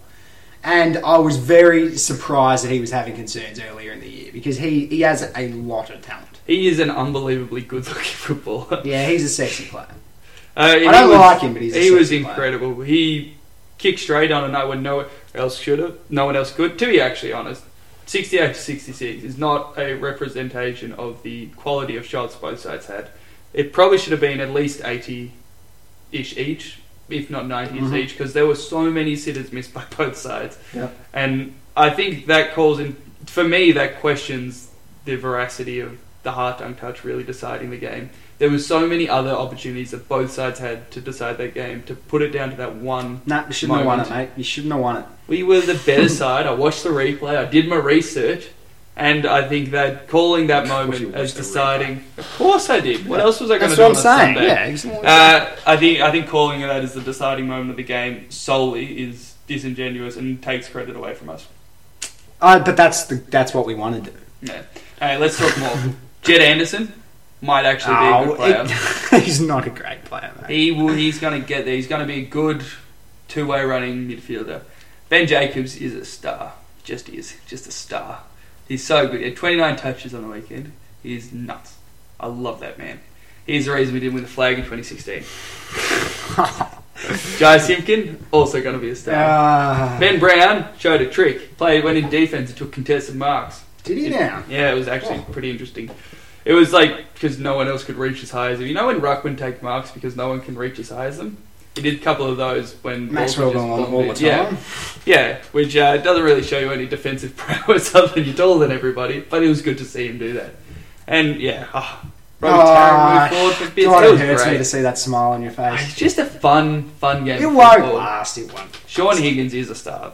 And I was very surprised that he was having concerns earlier in the year because he, he has a lot of talent. He is an unbelievably good-looking footballer. Yeah, he's a sexy player. Uh, I don't like him, but he's a he was sexy player. incredible. He kicked straight on a night when no one else should have. No one else could. To be actually honest, sixty-eight to sixty-six is not a representation of the quality of shots both sides had. It probably should have been at least eighty-ish each, if not 90 Mhm. each, because there were so many sitters missed by both sides. Yep. And I think that calls in. For me, that questions the veracity of the Hartung touch really deciding the game. There was so many other opportunities that both sides had to decide that game to put it down to that one. Nah, you shouldn't have won it, mate. You shouldn't have won it. We were the better side. I watched the replay. I did my research, and I think that calling that moment as deciding. Of course I did. What else was I going to do? That's what I'm saying. Yeah. Uh, I think I think calling that as the deciding moment of the game solely is disingenuous and takes credit away from us. Uh, but that's the, that's what we want to do. Yeah. Hey, let's talk more. Jed Anderson might actually be a good player. Oh, it- he's not a great player, mate. He will, he's going to get there. He's going to be a good two-way running midfielder. Ben Jacobs is a star. Just is. Just a star. He's so good. He had 29 touches on the weekend. He's nuts. I love that man. He's the reason we didn't win the flag in 2016. Jy Simpkin, also going to be a star. Ah. ben Brown showed a trick. Played, went in defence and took contested marks. Did he now? Yeah, it was actually pretty interesting. It was like because no one else could reach as high as him. You know when ruckman take marks because no one can reach as high as them. He did a couple of those when Maxwell going on all the time. Yeah, yeah, which uh, doesn't really show you any defensive prowess other than you're taller than everybody. But it was good to see him do that. And yeah, oh, Robbie Ah, Tarrant moved forward for bits. God, It hurts me to see that smile on your face. It's just a fun, fun game. It won't last. It won't. Shaun Higgins is a star.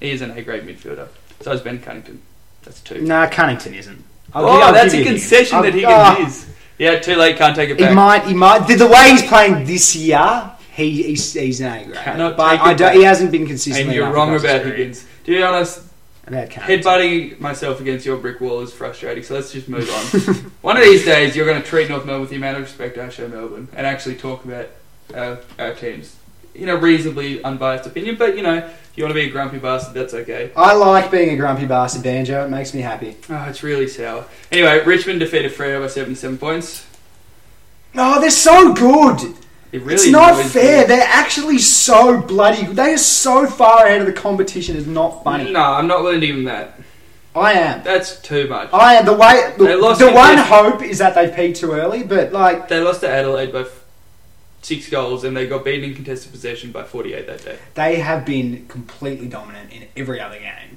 He is an A-grade midfielder. So is Ben Cunnington. That's two. Nah, Cunnington isn't. I'll oh, gi- I'll that's give a concession I'll- that Higgins ah, is. Yeah, too late, can't take it back. He might. He might. The, the way he's playing this year, he, he's he's an A grade. Cannot But I don't, he hasn't been consistent. and you're wrong about Higgins. To be honest, headbutting myself against your brick wall is frustrating, so let's just move on. One of these days, you're going to treat North Melbourne with the amount of respect I show Melbourne and actually talk about our, our teams in a reasonably unbiased opinion. But, you know, if you want to be a grumpy bastard, that's okay. I like being a grumpy bastard banjo. It makes me happy. Oh, it's really sour. Anyway, Richmond defeated Freo by 77 points. Oh, they're so good. It really it's not fair. me. They're actually so bloody. They are so far ahead of the competition. It's not funny. No, I'm not willing to give them that. I am. That's too much. I am. The way. Lost the one hope is that they peaked too early, but like They lost to Adelaide by six goals, and they got beaten in contested possession by 48 that day. they have been completely dominant in every other game.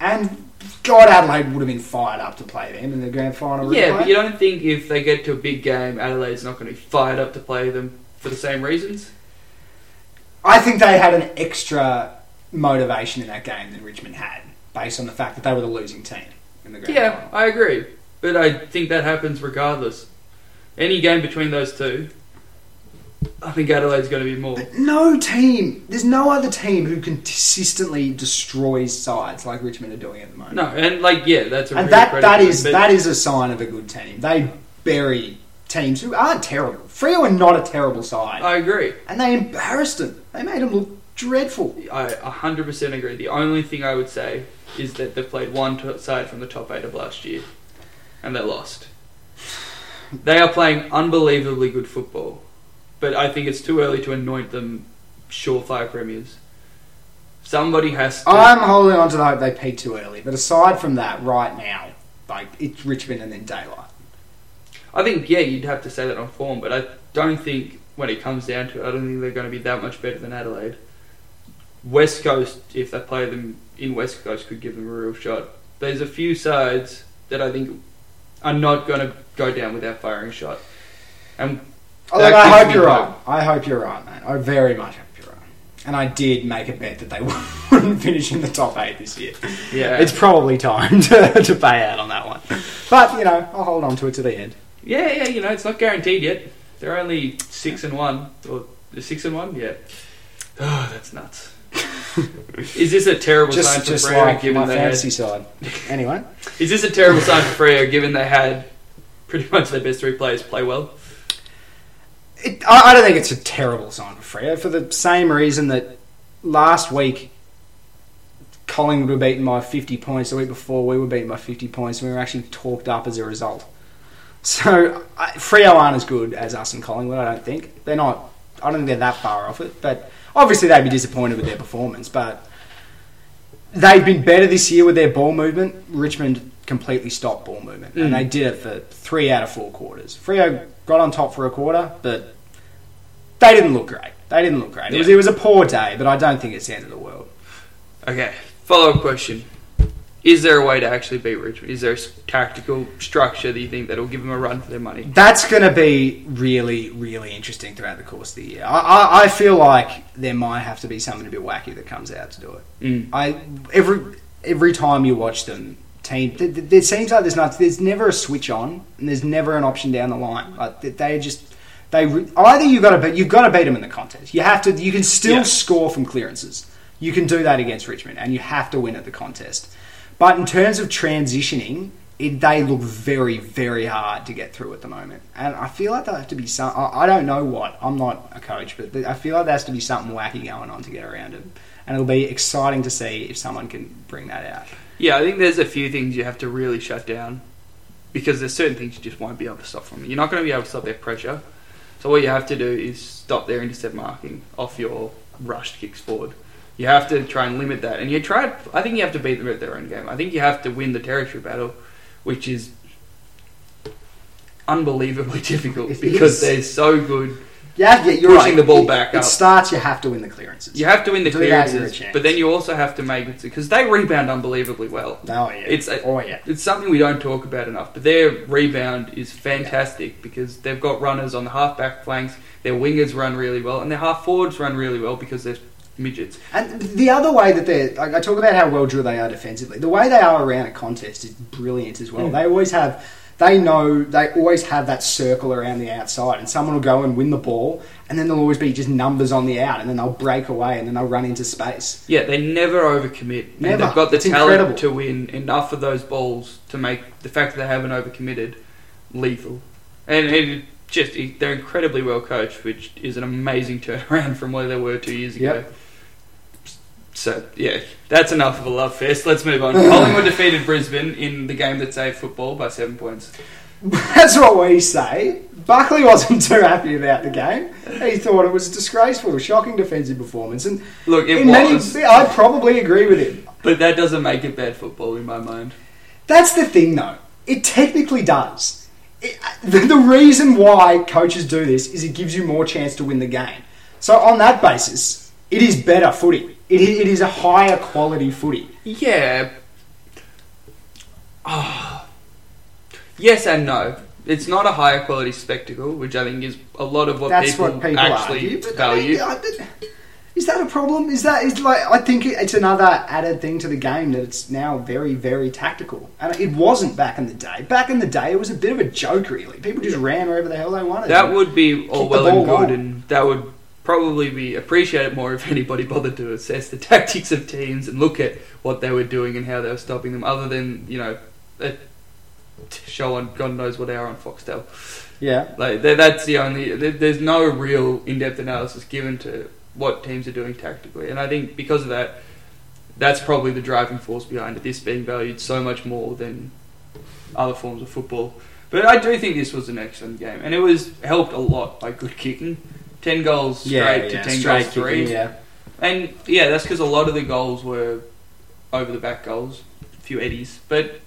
And God, Adelaide would have been fired up to play them in the grand final. Yeah, replay. but you don't think if they get to a big game, Adelaide's not going to be fired up to play them for the same reasons? I think they had an extra motivation in that game than Richmond had, based on the fact that they were the losing team. in the grand Yeah, final. I agree. But I think that happens regardless. Any game between those two, I think Adelaide's going to be more. No team, there's no other team who consistently destroys sides like Richmond are doing at the moment. No, and like yeah, that's a and really that that is that is a sign of a good team. They bury teams who aren't terrible. Freo are not a terrible side, I agree. and they embarrassed them. They made them look dreadful. I 100% agree. The only thing I would say is that they've played one t- side from the top eight of last year, and they lost. They are playing unbelievably good football, but I think it's too early to anoint them surefire premiers. Somebody has to. I'm holding on to the hope they peak too early, but aside from that, right now, like it's Richmond and then daylight. I think yeah, you'd have to say that on form, but I don't think when it comes down to it, I don't think they're going to be that much better than Adelaide. West Coast, if they play them in West Coast, could give them a real shot. There's a few sides that I think are not going to go down without firing a shot, and Although I hope you're hope. right. I hope you're right, man. I very much hope you're right. And I did make a bet that they wouldn't finish in the top eight this year. yeah, It's probably time to, to pay out on that one. But, you know, I'll hold on to it to the end. yeah, yeah. You know, it's not guaranteed yet. They're only six and one, or six and one. Yeah. Oh, that's nuts. Is this a terrible sign Just, for just Freo like given my they fantasy had, side. Anyway. Is this a terrible sign for Freo given they had pretty much their best three players play well? It, I, I don't think it's a terrible sign for Freo for the same reason that last week Collingwood were beaten by 50 points. The week before we were beaten by 50 points and we were actually talked up as a result. So I, Freo aren't as good as us and Collingwood, I don't think. They're not, I don't think they're that far off it. But obviously they'd be disappointed with their performance. But they've been better this year with their ball movement. Richmond completely stopped ball movement. Mm. And they did it for three out of four quarters. Freo got on top for a quarter, but they didn't look great. They didn't look great. It, was, it was a poor day, but I don't think it's the end of the world. Okay, follow up question. Is there a way to actually beat Richmond? Is there a tactical structure that you think that'll give them a run for their money? That's going to be really, really interesting throughout the course of the year. I, I, I feel like there might have to be something a bit wacky that comes out to do it. Mm. I every every time you watch them, team, it seems like there's not there's never a switch on and there's never an option down the line. Like they- they just they either you got to beat you've got to beat them in the contest. You have to. You can still Yeah. score from clearances. You can do that against Richmond, and you have to win at the contest. But in terms of transitioning, it, they look very, very hard to get through at the moment. And I feel like there have to be some. I, I don't know what. I'm not a coach, but I feel like there has to be something wacky going on to get around it. And it'll be exciting to see if someone can bring that out. Yeah, I think there's a few things you have to really shut down because there's certain things you just won't be able to stop from. You're not going to be able to stop their pressure. So what you have to do is stop their intercept marking off your rushed kicks forward. You have to try and limit that, and you try. I think you have to beat them at their own game. I think you have to win the territory battle, which is unbelievably difficult It because is. they're so good. Yeah, yeah, you're Pushing right. the ball It- back it, up. starts. You have to win the clearances. You have to win the Do that, you're a clearances, but then you also have to make it because they rebound unbelievably well. Oh yeah. It's a- oh yeah. It's something we don't talk about enough, but their rebound is fantastic because they've got runners on the half-back flanks. Their wingers run really well, and their half forwards run really well because they're midgets. And the other way that they're, I I talk about how well drilled they are defensively. The way they are around a contest is brilliant as well. Mm. They always have, they know, they always have that circle around the outside, and someone will go and win the ball, and then there'll always be just numbers on the out, and then they'll break away, and then they'll run into space. Yeah, they never overcommit. Never. And they've got the It's talent incredible. to win enough of those balls to make the fact that they haven't overcommitted lethal. And it just they're incredibly well coached, which is an amazing turnaround from where they were two years ago. Yep. So yeah, that's enough of a love fest. Let's move on. Collingwood defeated Brisbane in the game that saved football by seven points. That's what we say. Buckley wasn't too happy about the game. He thought it was a disgraceful, shocking defensive performance, and Look, it in many, was, I probably agree with him. but that doesn't make it bad football in my mind. That's the thing, though. It technically does. It, the, the reason why coaches do this is it gives you more chance to win the game. So on that basis, it is better footy. It, i- it is a higher quality footy. Yeah. Oh. Yes and no. It's not a higher quality spectacle, which I think is a lot of what That's people, what people actually argue. But, I value. mean, I- Is that a problem? Is that is like I think it's another added thing to the game that it's now very very tactical, and it wasn't back in the day. Back in the day, it was a bit of a joke, really. People just ran wherever the hell they wanted. That would be all well and good, and that would probably be appreciated more if anybody bothered to assess the tactics of teams and look at what they were doing and how they were stopping them, other than you know a show on God knows what hour on Foxtel. yeah. Like that's the only. There's no real in-depth analysis given to what teams are doing tactically, and I think because of that, that's probably the driving force behind it. This being valued so much more than other forms of football. But I do think this was an excellent game, and it was helped a lot by good kicking. Ten goals straight Yeah, to yeah, ten straight goals three, kicking, yeah. and yeah, that's because a lot of the goals were over the back goals, a few eddies. But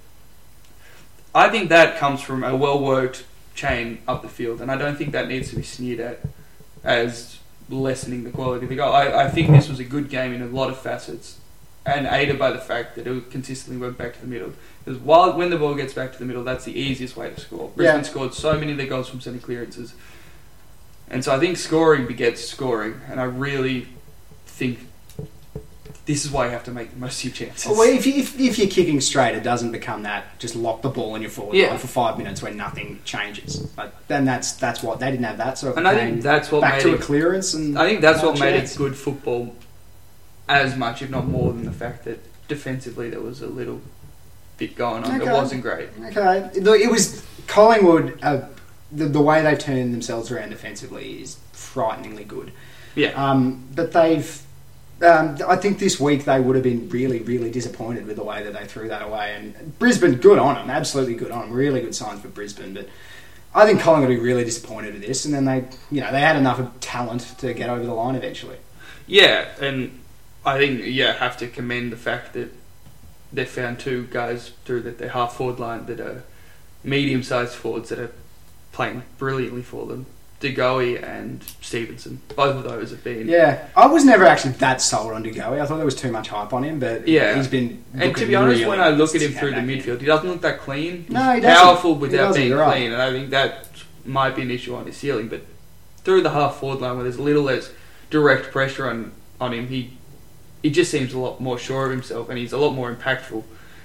I think that comes from a well worked chain up the field, and I don't think that needs to be sneered at as lessening the quality of the goal. I, I think this was a good game in a lot of facets, and aided by the fact that it consistently went back to the middle. Because while when the ball gets back to the middle, that's the easiest way to score. Brisbane Yeah. scored so many of their goals from centre clearances. And so I think scoring begets scoring, and I really think this is why you have to make the most of your chances. Well, if, you, if, if you're kicking straight, it doesn't become that. Just lock the ball in your forward Yeah. line for five minutes when nothing changes. Like, then that's that's what they didn't have that. sort of. and I think that's what back made to a clearance, and I think that's what made chance. it good football, as much if not more than the fact that defensively there was a little bit going on. Okay. It wasn't great. Okay, Look, it was Collingwood. Uh, the, the way they've turned themselves around defensively is frighteningly good. Yeah, Um, but they've. Um, I think this week they would have been really, really disappointed with the way that they threw that away. And Brisbane, good on them, absolutely good on them. Really good signs for Brisbane. But I think Collingwood will be really disappointed with this. And then they, you know, they had enough of talent to get over the line eventually. yeah, and I think yeah have to commend the fact that they found two guys through that their half forward line that are medium sized forwards that are playing brilliantly for them. De Goey and Stephenson, both of those have been Yeah, I was never actually that sold on De Goey. I thought there was too much hype on him, but Yeah. he's been. And to be honest, really when I look at him through the came back in. midfield, he doesn't look that clean. No, he doesn't. powerful without being right. clean, and I think that might be an issue on his ceiling. But through the half forward line, where there's a little less direct pressure on, on him, he he just seems a lot more sure of himself, and he's a lot more impactful,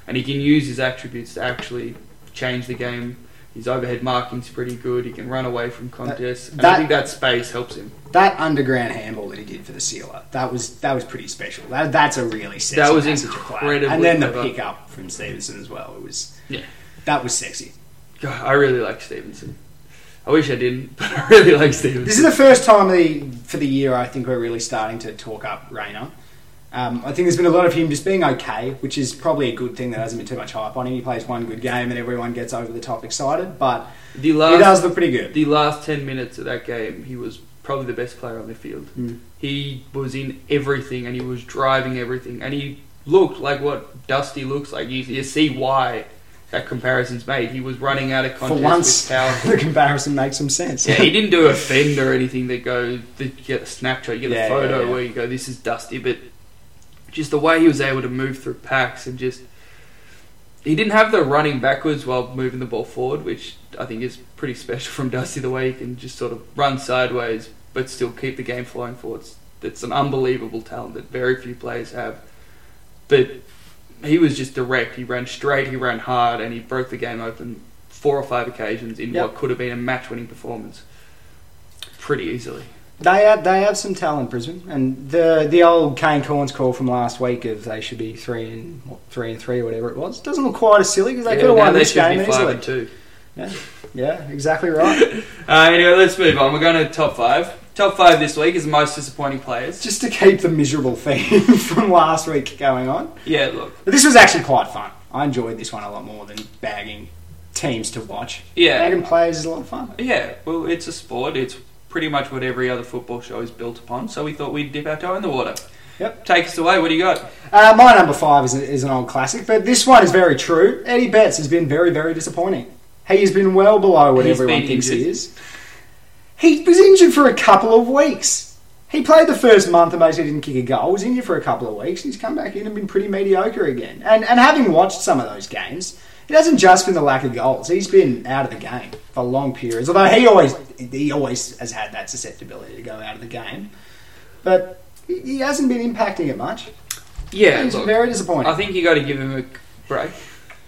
and he can use his attributes to actually change the game. His overhead marking's pretty good. He can run away from contests, and that- I think that space helps him. That underground handball that he did for the sealer, that was that was pretty special. That, that's a really sexy That was passage of play. incredibly And then the clever. pick up from Stephenson as well. It was Yeah. that was sexy. God, I really like Stephenson. I wish I didn't, but I really like Stephenson. This is the first time the, for the year I think we're really starting to talk up Rayner. Um, I think there's been a lot of him just being okay, which is probably a good thing. There hasn't been too much hype on him. He plays one good game and everyone gets over the top excited, but the he does look pretty good. the last 10 minutes of that game, he was probably the best player on the field. Mm. He was in everything and he was driving everything. And he looked like what Dusty looks like. You, you see why that comparison's made. He was running out of For once, with power. the comparison makes some sense. yeah, he didn't do a fend or anything that go, that you get a snapshot, you get Yeah, a photo yeah, yeah. where you go, this is Dusty. But just the way he was able to move through packs and just. He didn't have the running backwards while moving the ball forward, which I think is pretty special from Dusty. The way he can just sort of run sideways but still keep the game flowing forwards. It's an unbelievable talent that very few players have. But he was just direct. He ran straight, he ran hard, and he broke the game open four or five occasions in Yep. what could have been a match-winning performance. Pretty easily. They have they have some talent, Brisbane, and the the old Kane Cornes call from last week of they should be three and what, three and three or whatever it was doesn't look quite as silly because they Yeah, could have won this game easily. two. Yeah, exactly right. Uh, anyway, let's move on. We're going to top five. Top five this week is the most disappointing players. Just to keep the miserable theme from last week going on, Yeah, look. but this was actually quite fun. I enjoyed this one a lot more than bagging teams to watch. Yeah. bagging players is a lot of fun. Yeah, well, it's a sport. It's pretty much what every other football show is built upon, so we thought we'd dip our toe in the water. Yep. Take us away. What do you got? Uh, my number five is, is an old classic, but this one is very true. Eddie Betts has been very, very disappointing. He has been well below what He's everyone thinks he is. He was injured for a couple of weeks. He played the first month and basically didn't kick a goal. Was injured for a couple of weeks. He's come back in and been pretty mediocre again. And and having watched some of those games, it hasn't just been the lack of goals. He's been out of the game for long periods. Although he always he always has had that susceptibility to go out of the game. But he, hasn't been impacting it much. Yeah, it's very disappointing. I think you got to give him a break.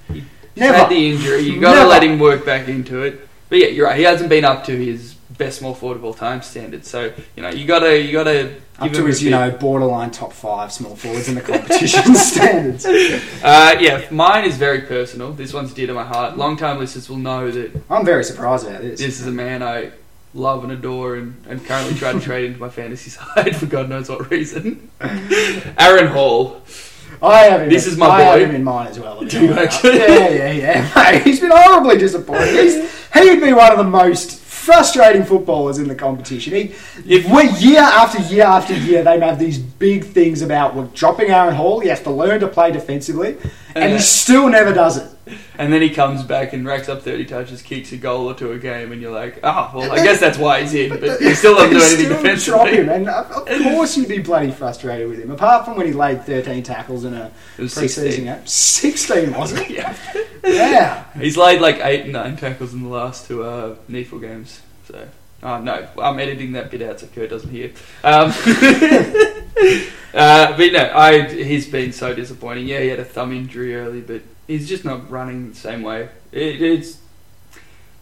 He's Never. had the injury. You got to Never. let him work back into it. But yeah, you're right. He hasn't been up to his best small forward of all time standards. So you know you got to you got to give Up to his, you know, borderline top five small forwards in the competition standards. Uh, yeah, mine is very personal. This one's dear to my heart. Long time listeners will know that I'm very surprised about this. this is a man I love and adore and, and currently try to trade into my fantasy side for God knows what reason. Aaron Hall. I have him. This is my I have boy. him in mine as well. Do you actually? Yeah, yeah, yeah. Mate, he's been horribly disappointing. He's, he'd be one of the most frustrating footballers in the competition. He, If- we, year after year after year, they have these big things about well, dropping Aaron Hall. He has to learn to play defensively, and Yeah. he still never does it. And then he comes back and racks up 30 touches, kicks a goal or two a game, and you're like, oh, well, I guess that's why he's in, but he still doesn't do anything drop him, defensively. and of course you'd be bloody frustrated with him. Apart from when he laid 13 tackles in a pre-season 16. game. 16, wasn't it? Yeah. Yeah. He's laid like eight and nine tackles in the last two uh, games. So, oh no, I'm editing that bit out so Kurt doesn't hear. Um, uh, but no, I he's been so disappointing. Yeah, he had a thumb injury early, but he's just not running the same way. It, it's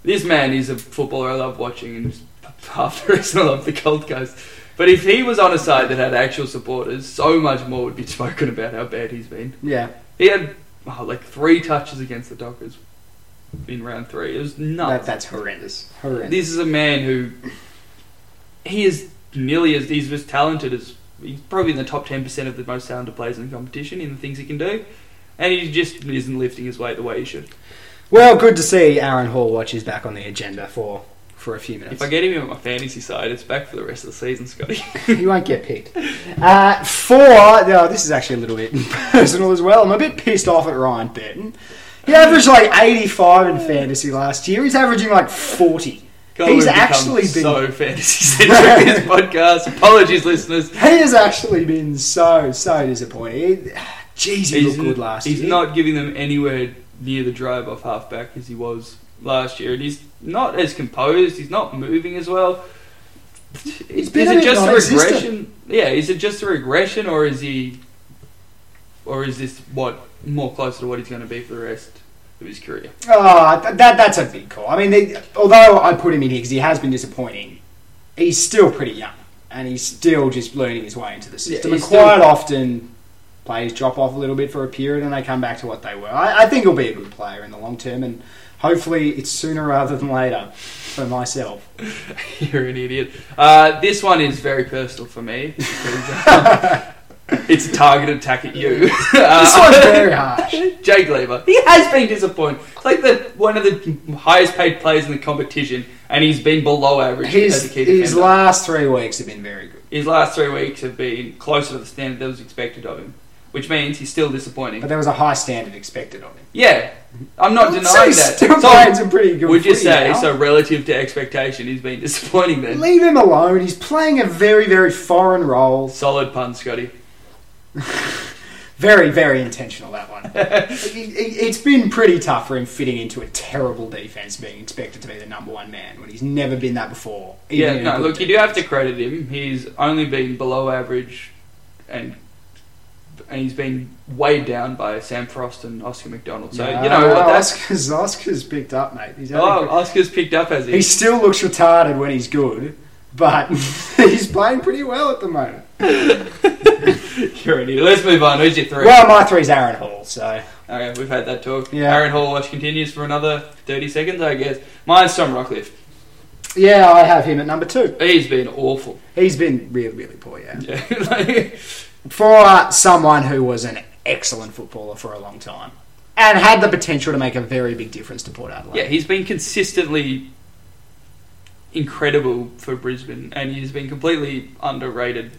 this man is a footballer I love watching, and half the reason I love the Gold Coast. But if he was on a side that had actual supporters, so much more would be spoken about how bad he's been. Yeah. He had oh, like three touches against the Dockers in round three. It was That, that's horrendous. Horrendous. this is a man who he is nearly as he's as talented as he's probably in the top ten percent of the most talented players in the competition in the things he can do, and he just isn't lifting his weight the way he should. Well, good to see Aaron Hall watch is back on the agenda for, for a few minutes. If I get him on my fantasy side, it's back for the rest of the season, Scotty. he won't get picked. Uh, four, no, this is actually a little bit personal as well. I'm a bit pissed off at Ryan Burton. He averaged like 85 in fantasy last year. He's averaging like 40. God, He's actually been- so fantasy centric in this podcast. Apologies, listeners. He has actually been so, so disappointing. Jeez, he He's, looked good last he's year. not giving them anywhere near the drive off halfback as he was last year, and he's not as composed. He's not moving as well. He's Is it just a regression? Yeah, is it just a regression, or is he, or is this what more closer to what he's going to be for the rest of his career? Oh, that that's a big call. I mean, they, although I put him in here because he has been disappointing, he's still pretty young and he's still just learning his way into the system. he's and still- quite often, players drop off a little bit for a period and they come back to what they were. I, I think he'll be a good player in the long term, and hopefully it's sooner rather than later for myself. You're an idiot. Uh, this one is very personal for me. because, uh, it's a targeted attack at you. Uh, This one's very harsh. Jake Lever. He has been disappointing. It's like the one of the highest paid players in the competition, and he's been below average His, his last three weeks have been very good, His last three weeks have been closer to the standard that was expected of him, which means he's still disappointing. but there was a high standard expected of him. Yeah, I'm not I'd denying that. Still So, playing some pretty good. would you say now. so? Relative to expectation, he's been disappointing. Then Leave him alone. He's playing a very, very foreign role. solid pun, Scotty. Very, very intentional that one. it, it, it's been pretty tough for him fitting into a terrible defense, being expected to be the number one man when he's never been that before. Yeah, no, look, you do have to credit him. He's only been below average, and and he's been weighed down by Sam Frost and Oscar McDonald. So you know what? That's Oscar's, Oscar's picked up, mate. He's, oh, Oscar's picked up as he. he still looks retarded when he's good, but he's playing pretty well at the moment. You're an idiot. Let's move on. Who's your three? Well, my three's Aaron Hall, so okay, we've had that talk. Yeah. Aaron Hall watch continues for another thirty seconds, I guess. Mine's Tom Rockliff. yeah, I have him at number two. He's been awful. He's been really, really poor, yeah. Yeah, like, for someone who was an excellent footballer for a long time and had the potential to make a very big difference to Port Adelaide. yeah, he's been consistently incredible for Brisbane, and he's been completely underrated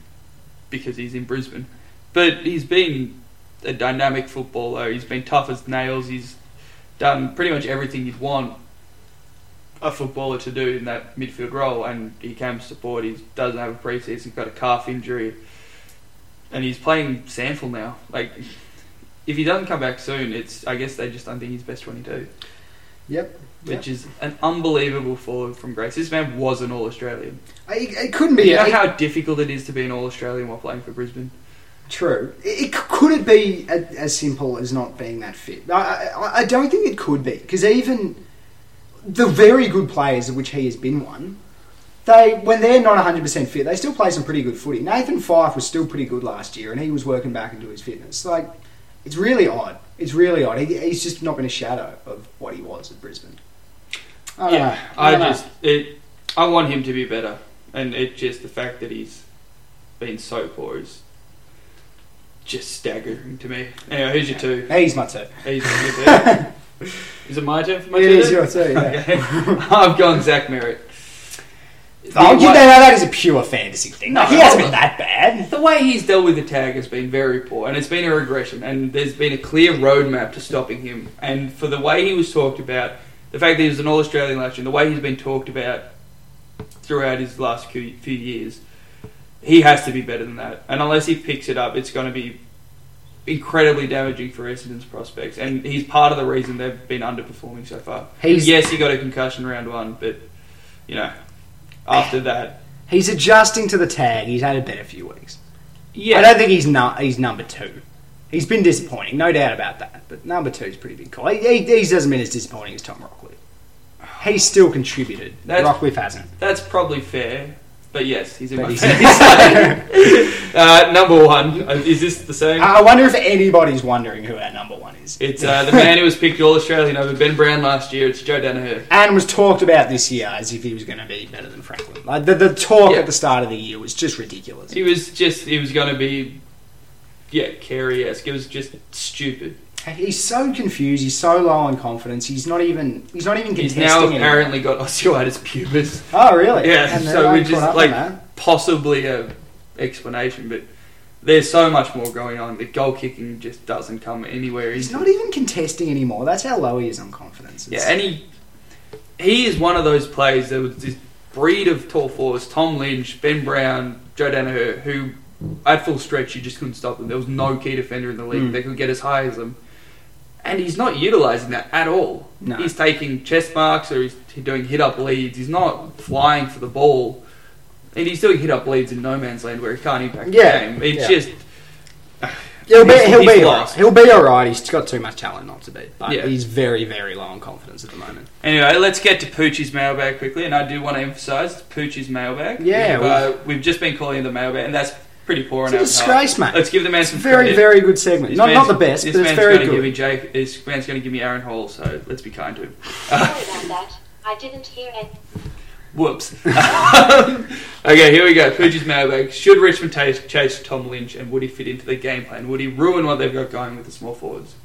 because he's in Brisbane. But he's been a dynamic footballer. He's been tough as nails. He's done pretty much everything you'd want a footballer to do in that midfield role, and he comes to Port. He doesn't have a preseason. He's got a calf injury, and he's playing SANFL now. Like, if he doesn't come back soon, it's I guess they just don't think he's best twenty-two. Yep. which is an unbelievable fall from grace. This man was an All Australian. It, it couldn't be. You know it- how difficult it is to be an All Australian while playing for Brisbane. True. It, it, could it be a, as simple as not being that fit? I, I, I don't think it could be because even the very good players of which he has been one, they when they're not 100 percent fit, they still play some pretty good footy. Nathan Fyfe was still pretty good last year, and he was working back into his fitness. Like it's really odd. It's really odd. He, he's just not been a shadow of what he was at Brisbane. I don't know. I, don't know. just it. I want him to be better, and it just the fact that he's been so poor is just staggering to me. Anyway, who's your two? he's my two. He's your two. Is it my turn for my It two? is then? your two. Yeah. Okay. I've gone Zach Merrett. Oh, The you know, way- that is a pure fantasy thing. No, he hasn't been that bad. The way he's dealt with the tag has been very poor, and it's been a regression. And there's been a clear roadmap to stopping him. And for the way he was talked about, the fact that he was an All Australian last year, and the way he's been talked about throughout his last few few years, he has to be better than that. And unless he picks it up, it's going to be incredibly damaging for Essendon's prospects. And he's part of the reason they've been underperforming so far. He's- yes, he got a concussion round one, but you know, after that, He's adjusting to the tag. He's had a better few weeks. yeah, I don't think he's nu- he's number two. He's been disappointing, no doubt about that. But number two is pretty big call. He, he, he hasn't been as disappointing as Tom Rockliff. He's still contributed. That's- Rockliff hasn't. That's probably fair, but yes, he's in But my he's- uh, number one, uh, is this the same? I I wonder if anybody's wondering who our number one is. It's uh, the man who was picked All Australian over Ben Brown last year. It's Joe Daniher. and was talked about this year as if he was going to be better than Franklin. Like the, the talk Yeah. at the start of the year was just ridiculous. He was just, he was going to be, yeah, Carey esque. It was just stupid. He's so confused. He's so low on confidence. He's not even. He's not even contesting. He's contesting. now anymore. apparently got osteitis pubis. Oh, really? Yeah, And so we just caught up on like possibly a explanation, but there's so much more going on. The goal kicking just doesn't come anywhere. He's not even contesting anymore. That's how low he is on confidence. Yeah, It's- and he he is one of those players that was this breed of tall forwards: Tom Lynch, Ben Brown, Joe Daniher, who at full stretch you just couldn't stop them. There was no key defender in the league Mm. that could get as high as them, and he's not utilising that at all. No. He's taking chest marks or he's doing hit up leads. He's not flying for the ball, and he's doing hit up leads in no man's land where he can't impact Yeah, the game. It's yeah. just He'll be, he'll be all right. lost. He'll be all right. He's got too much talent not to be, but Yeah. he's very, very low on confidence at the moment. Anyway, let's get to Poochie's mailbag quickly, and I do want to emphasise Poochie's mailbag. Yeah, we've, uh, we've just been calling it the mailbag, and that's pretty poor It's on a our disgrace, part. mate. Let's give the man It's some very, credit. very good segment. This Not, not the best, this but it's man's very gonna Give me good. Jake, this man's going to give me Aaron Hall, so let's be kind to him. Sorry about that. I didn't hear it. Whoops. okay, here we go. Poochie's mailbag. Should Richmond chase, chase Tom Lynch, and would he fit into the game plan? Would he ruin what they've got going with the small forwards?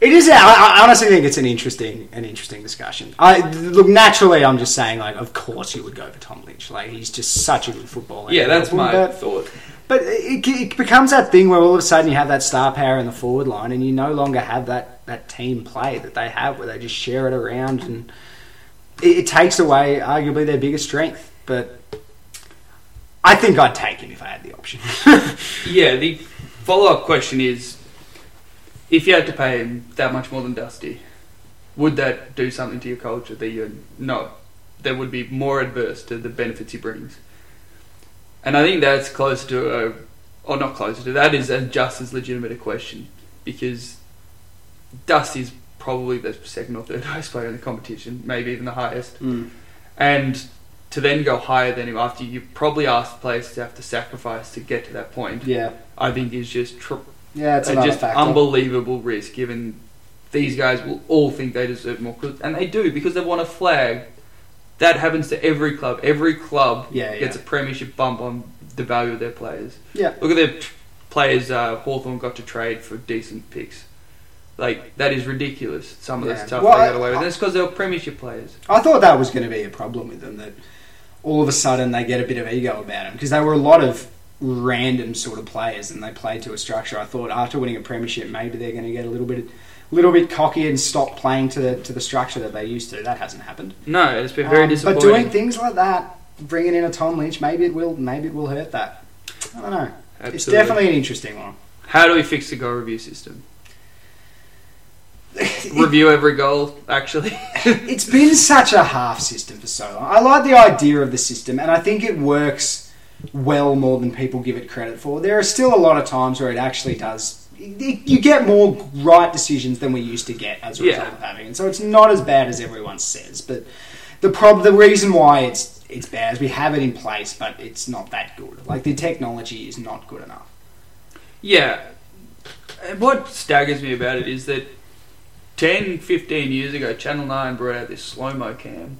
It is. I, I honestly think it's an interesting, an interesting discussion. I look naturally. I'm just saying, like, of course you would go for Tom Lynch. Like, he's just such a good footballer. Yeah, that's my But, thought. But it, it becomes that thing where all of a sudden you have that star power in the forward line, and you no longer have that that team play that they have, where they just share it around, and it, it takes away arguably their biggest strength. But I think I'd take him if I had the option. Yeah, the follow up question is if you had to pay him that much more than Dusty, would that do something to your culture that you no, that would be more adverse to the benefits he brings? And I think that's close to a, or not closer to that is a just as legitimate a question because Dusty's probably the second or third highest player in the competition, maybe even the highest hmm. and to then go higher than him after you probably asked players to have to sacrifice to get to that point, yeah, I think is just tr- yeah, it's just factor. unbelievable risk. Given these guys will all think they deserve more, and they do because they want a flag. That happens to every club. Every club Yeah, gets yeah. a premiership bump on the value of their players. Yeah. Look at the players uh, Hawthorn got to trade for decent picks. Like that is ridiculous. Some of Yeah. the stuff Well, they got away with. And it's because they were premiership players. I thought that was going to be a problem with them that all of a sudden they get a bit of ego about them because they were a lot of random sort of players and they played to a structure. I thought after winning a premiership, maybe they're going to get a little bit, little bit cocky and stop playing to the to the structure that they used to. That hasn't happened. No, it's been very Um, disappointing. But doing things like that, bringing in a Tom Lynch, maybe it will, maybe it will hurt that. I don't know. It's definitely an interesting one. How do we fix the goal review system? review every goal. Actually, it's been such a half system for so long. I like the idea of the system, and I think it works well more than people give it credit for. There are still a lot of times where it actually does. You get more right decisions than we used to get as a result Yeah. of having it. So it's not as bad as everyone says. But the prob- the reason why it's it's bad is we have it in place, but it's not that good. Like the technology is not good enough. yeah. What staggers me about it is that 10, 15 years ago, Channel 9 brought out this slow mo cam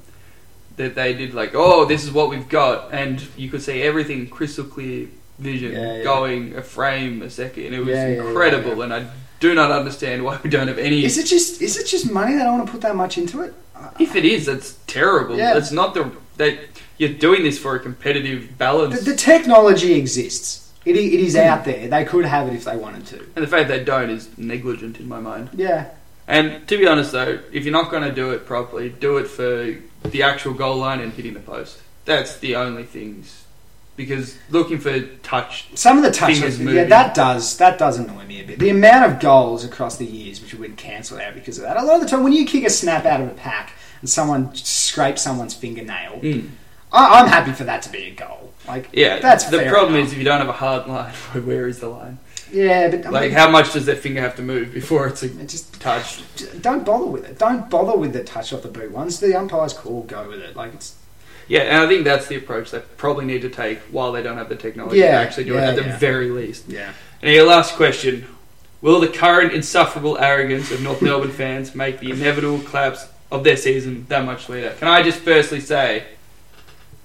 that they did like, oh, this is what we've got. And you could see everything crystal clear vision Yeah, yeah. going a frame a second. It was Yeah, incredible. And I do not understand why we don't have any. Is it just is it just money? They don't want to put that much into it. if it is, that's terrible. Yeah. That's not the. That you're doing this for a competitive balance. The, the technology exists. It, it is Hmm. out there. They could have it if they wanted to. and the fact they don't is negligent in my mind. Yeah. And to be honest, though, if you're not going to do it properly, do it for the actual goal line and hitting the post. That's the only things. Because looking for touch, Some of the touch, yeah, that does that does annoy me a bit. The amount of goals across the years which have been cancelled out because of that. A lot of the time, when you kick a snap out of a pack and someone scrapes someone's fingernail, Mm. I, I'm happy for that to be a goal. Like, yeah, that's the problem enough. is if you don't have a hard line, where is the line? yeah, but I Like, mean, how much does that finger have to move before it's a just touch? don't bother with it. Don't bother with the touch off the boot. Once the umpire's call, go with it. Like it's Yeah, and I think that's the approach they probably need to take while they don't have the technology Yeah, to actually do it yeah, at the yeah. very least. yeah. And your last question. Will the current insufferable arrogance of North Melbourne fans make the inevitable collapse of their season that much sweeter? Can I just firstly say,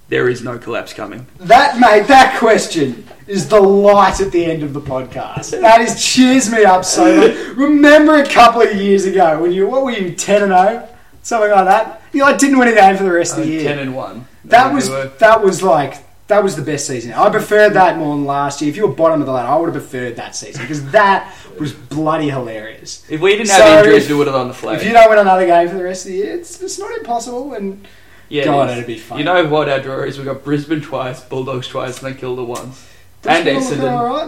there is no collapse coming. That mate, that question is the light at the end of the podcast. That is cheers me up so much. Remember a couple of years ago when you what were you ten and zero, something like that. You like didn't win a game for the rest of the Uh, year. Ten and one. That was that was like that was the best season. I preferred that more than last year. If you were bottom of the ladder, I would have preferred that season because that was bloody hilarious. If we didn't have So, injuries, if- we would have on the flag. If you don't win another game for the rest of the year, it's, it's not impossible. And yeah, it God, is. it'd be fun. You know what our draw is? We got Brisbane twice, Bulldogs twice, and they killed the once. does And it all look Essendon. all right,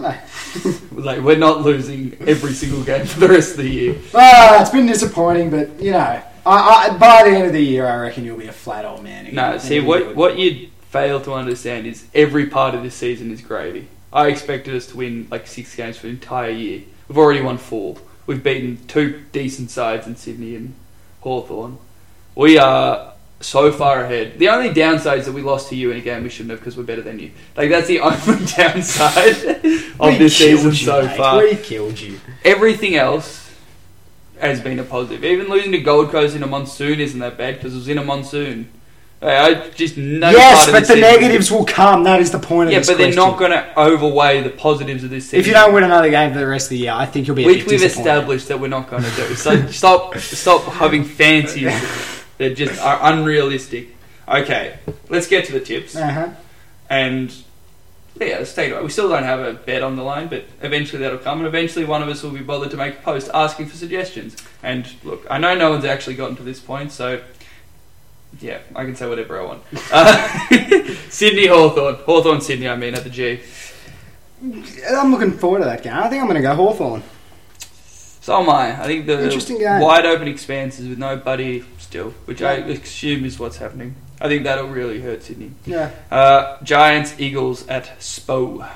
mate. Like we're not losing every single game for the rest of the year. Ah, it's been disappointing, but you know, I, I, by the end of the year, I reckon you'll be a flat old man. again. No, see what what you fail to understand is every part of this season is gravy. I expected us to win like six games for the entire year. We've already won four. We've beaten two decent sides in Sydney and Hawthorn. We are so far ahead. The only downside is that we lost to you in a game we shouldn't have because we're better than you. Like that's the only downside of We this season you, so mate. far. We killed you. Everything else has been a positive. Even losing to Gold Coast in a monsoon isn't that bad because it was in a monsoon. I just no yes, but the negatives will come. That is the point of Yeah, this but they're not going to overweigh the positives of this season. If you don't win another game for the rest of the year, I think you'll be a which bit we've established that we're not going to do. So stop, stop having fancies that just are unrealistic. Okay, let's get to the tips. Uh-huh. And yeah, let's take it away. We still don't have a bet on the line, but eventually that'll come, and eventually one of us will be bothered to make a post asking for suggestions. And look, I know no one's actually gotten to this point, so yeah, I can say whatever I want. Uh, Sydney Hawthorn, Hawthorn Sydney, I mean at the G. I'm looking forward to that game. I think I'm going to go Hawthorn. So am I. I think the Interesting game. wide open expanses with no buddy still, which I assume is what's happening. I think that'll really hurt Sydney. Yeah. Uh, Giants Eagles at Spo.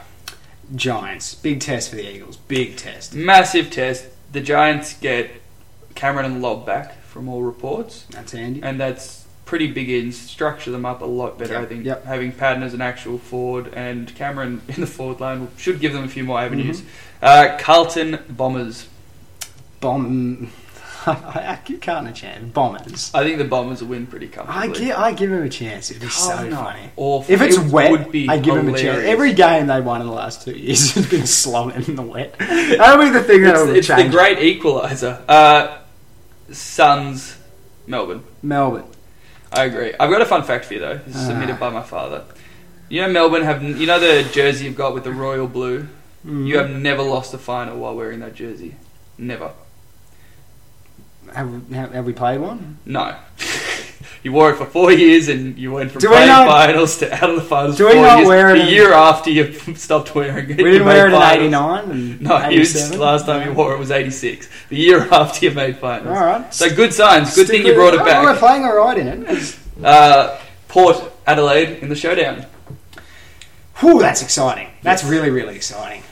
Giants. Big test for the Eagles. Big test. Massive test. The Giants get Cameron and Lobb back from all reports, That's handy. and that's pretty big ins. Structure them up a lot better, Yep, I think. yep. Having Patton as an actual forward and Cameron in the forward line should give them a few more avenues. Mm-hmm. Uh, Carlton Bombers. Bomb. I can't a chance. Bombers. I think the Bombers will win pretty comfortably. I give, I give him a chance. It'd be so are funny. Awful. If it's It wet, would be I give him a chance. hilarious. Every game they won in the last two years has been slogging in the wet. That'll be the thing it's, that'll it's the change. great equaliser. Uh, Suns, Melbourne. Melbourne. I agree. I've got a fun fact for you though. This is submitted by my father. You know Melbourne have you know the jersey you've got with the royal blue. Mm. You have never lost a final while wearing that jersey. Never. Have, have, have we played one? No. You wore it for four years, and you went from Do we playing not- finals to out of the finals. Do we four not years. wear it a year after you stopped wearing it? We you didn't wear it in finals. '89 and No, you, '87. last time you wore it was '86. The year after you made finals. All right. So good signs. Good thing you brought it Oh, We're back. playing all right in it. Uh, Port Adelaide in the showdown. Whew, that's exciting. That's really, really exciting.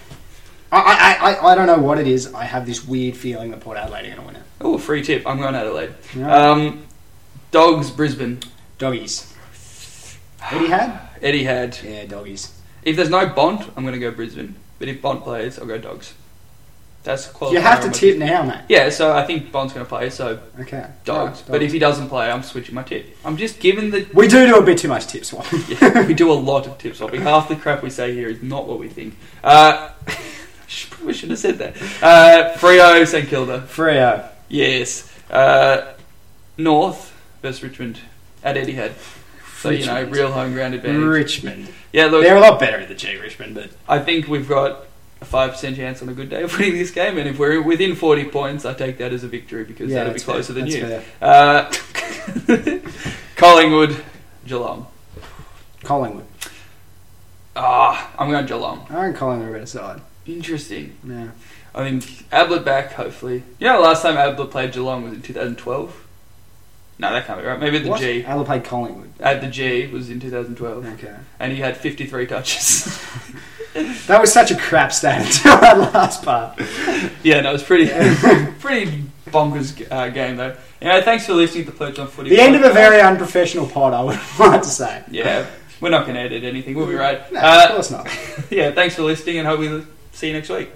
I, I, I, I don't know what it is. I have this weird feeling that Port Adelaide are going to win it. Oh, free tip. I'm going Adelaide. Yeah. Um, Dogs Brisbane. Doggies. Eddie had? Eddie had. Yeah, doggies. If there's no Bont, I'm going to go Brisbane. But if Bont plays, I'll go Dogs. That's qualifier. You have to tip now, mate. Yeah, so I think Bont's going to play, so Okay. Dogs. Right, But if he doesn't play, I'm switching my tip. I'm just giving the. we do do a bit too much tip swap. Yeah, we do a lot of tip swapping. Half the crap we say here is not what we think. Uh, probably should have said that. Uh, Freo St Kilda. Freo. Yes. Uh, North versus Richmond at Etihad. So you know, Richmond. real home ground advantage. Richmond. Yeah, look, They're a lot better at the G, Richmond, but I think we've got a five percent chance on a good day of winning this game, and if we're within forty points, I take that as a victory because yeah, that'll be that's closer fair. than you. Uh, Collingwood, Geelong. Collingwood. Ah, I'm going Geelong. I reckon Collingwood are better side. Interesting. Yeah. I think Ablett back, hopefully. You know, the last time Ablett played Geelong was in 2012. No, that can't be right. Maybe at the What? G. Adelaide played Collingwood. At the G was in 2012, Okay. and he had 53 touches. That was such a crap stat until that last part. yeah, no, it was pretty, pretty bonkers uh, game though. Anyway, thanks for listening to Perch on Footy. The end of a very unprofessional pod, I would like to say. Yeah, we're not going to edit anything. We'll be right. No, Uh, of course not. yeah, thanks for listening, and hope we see you next week.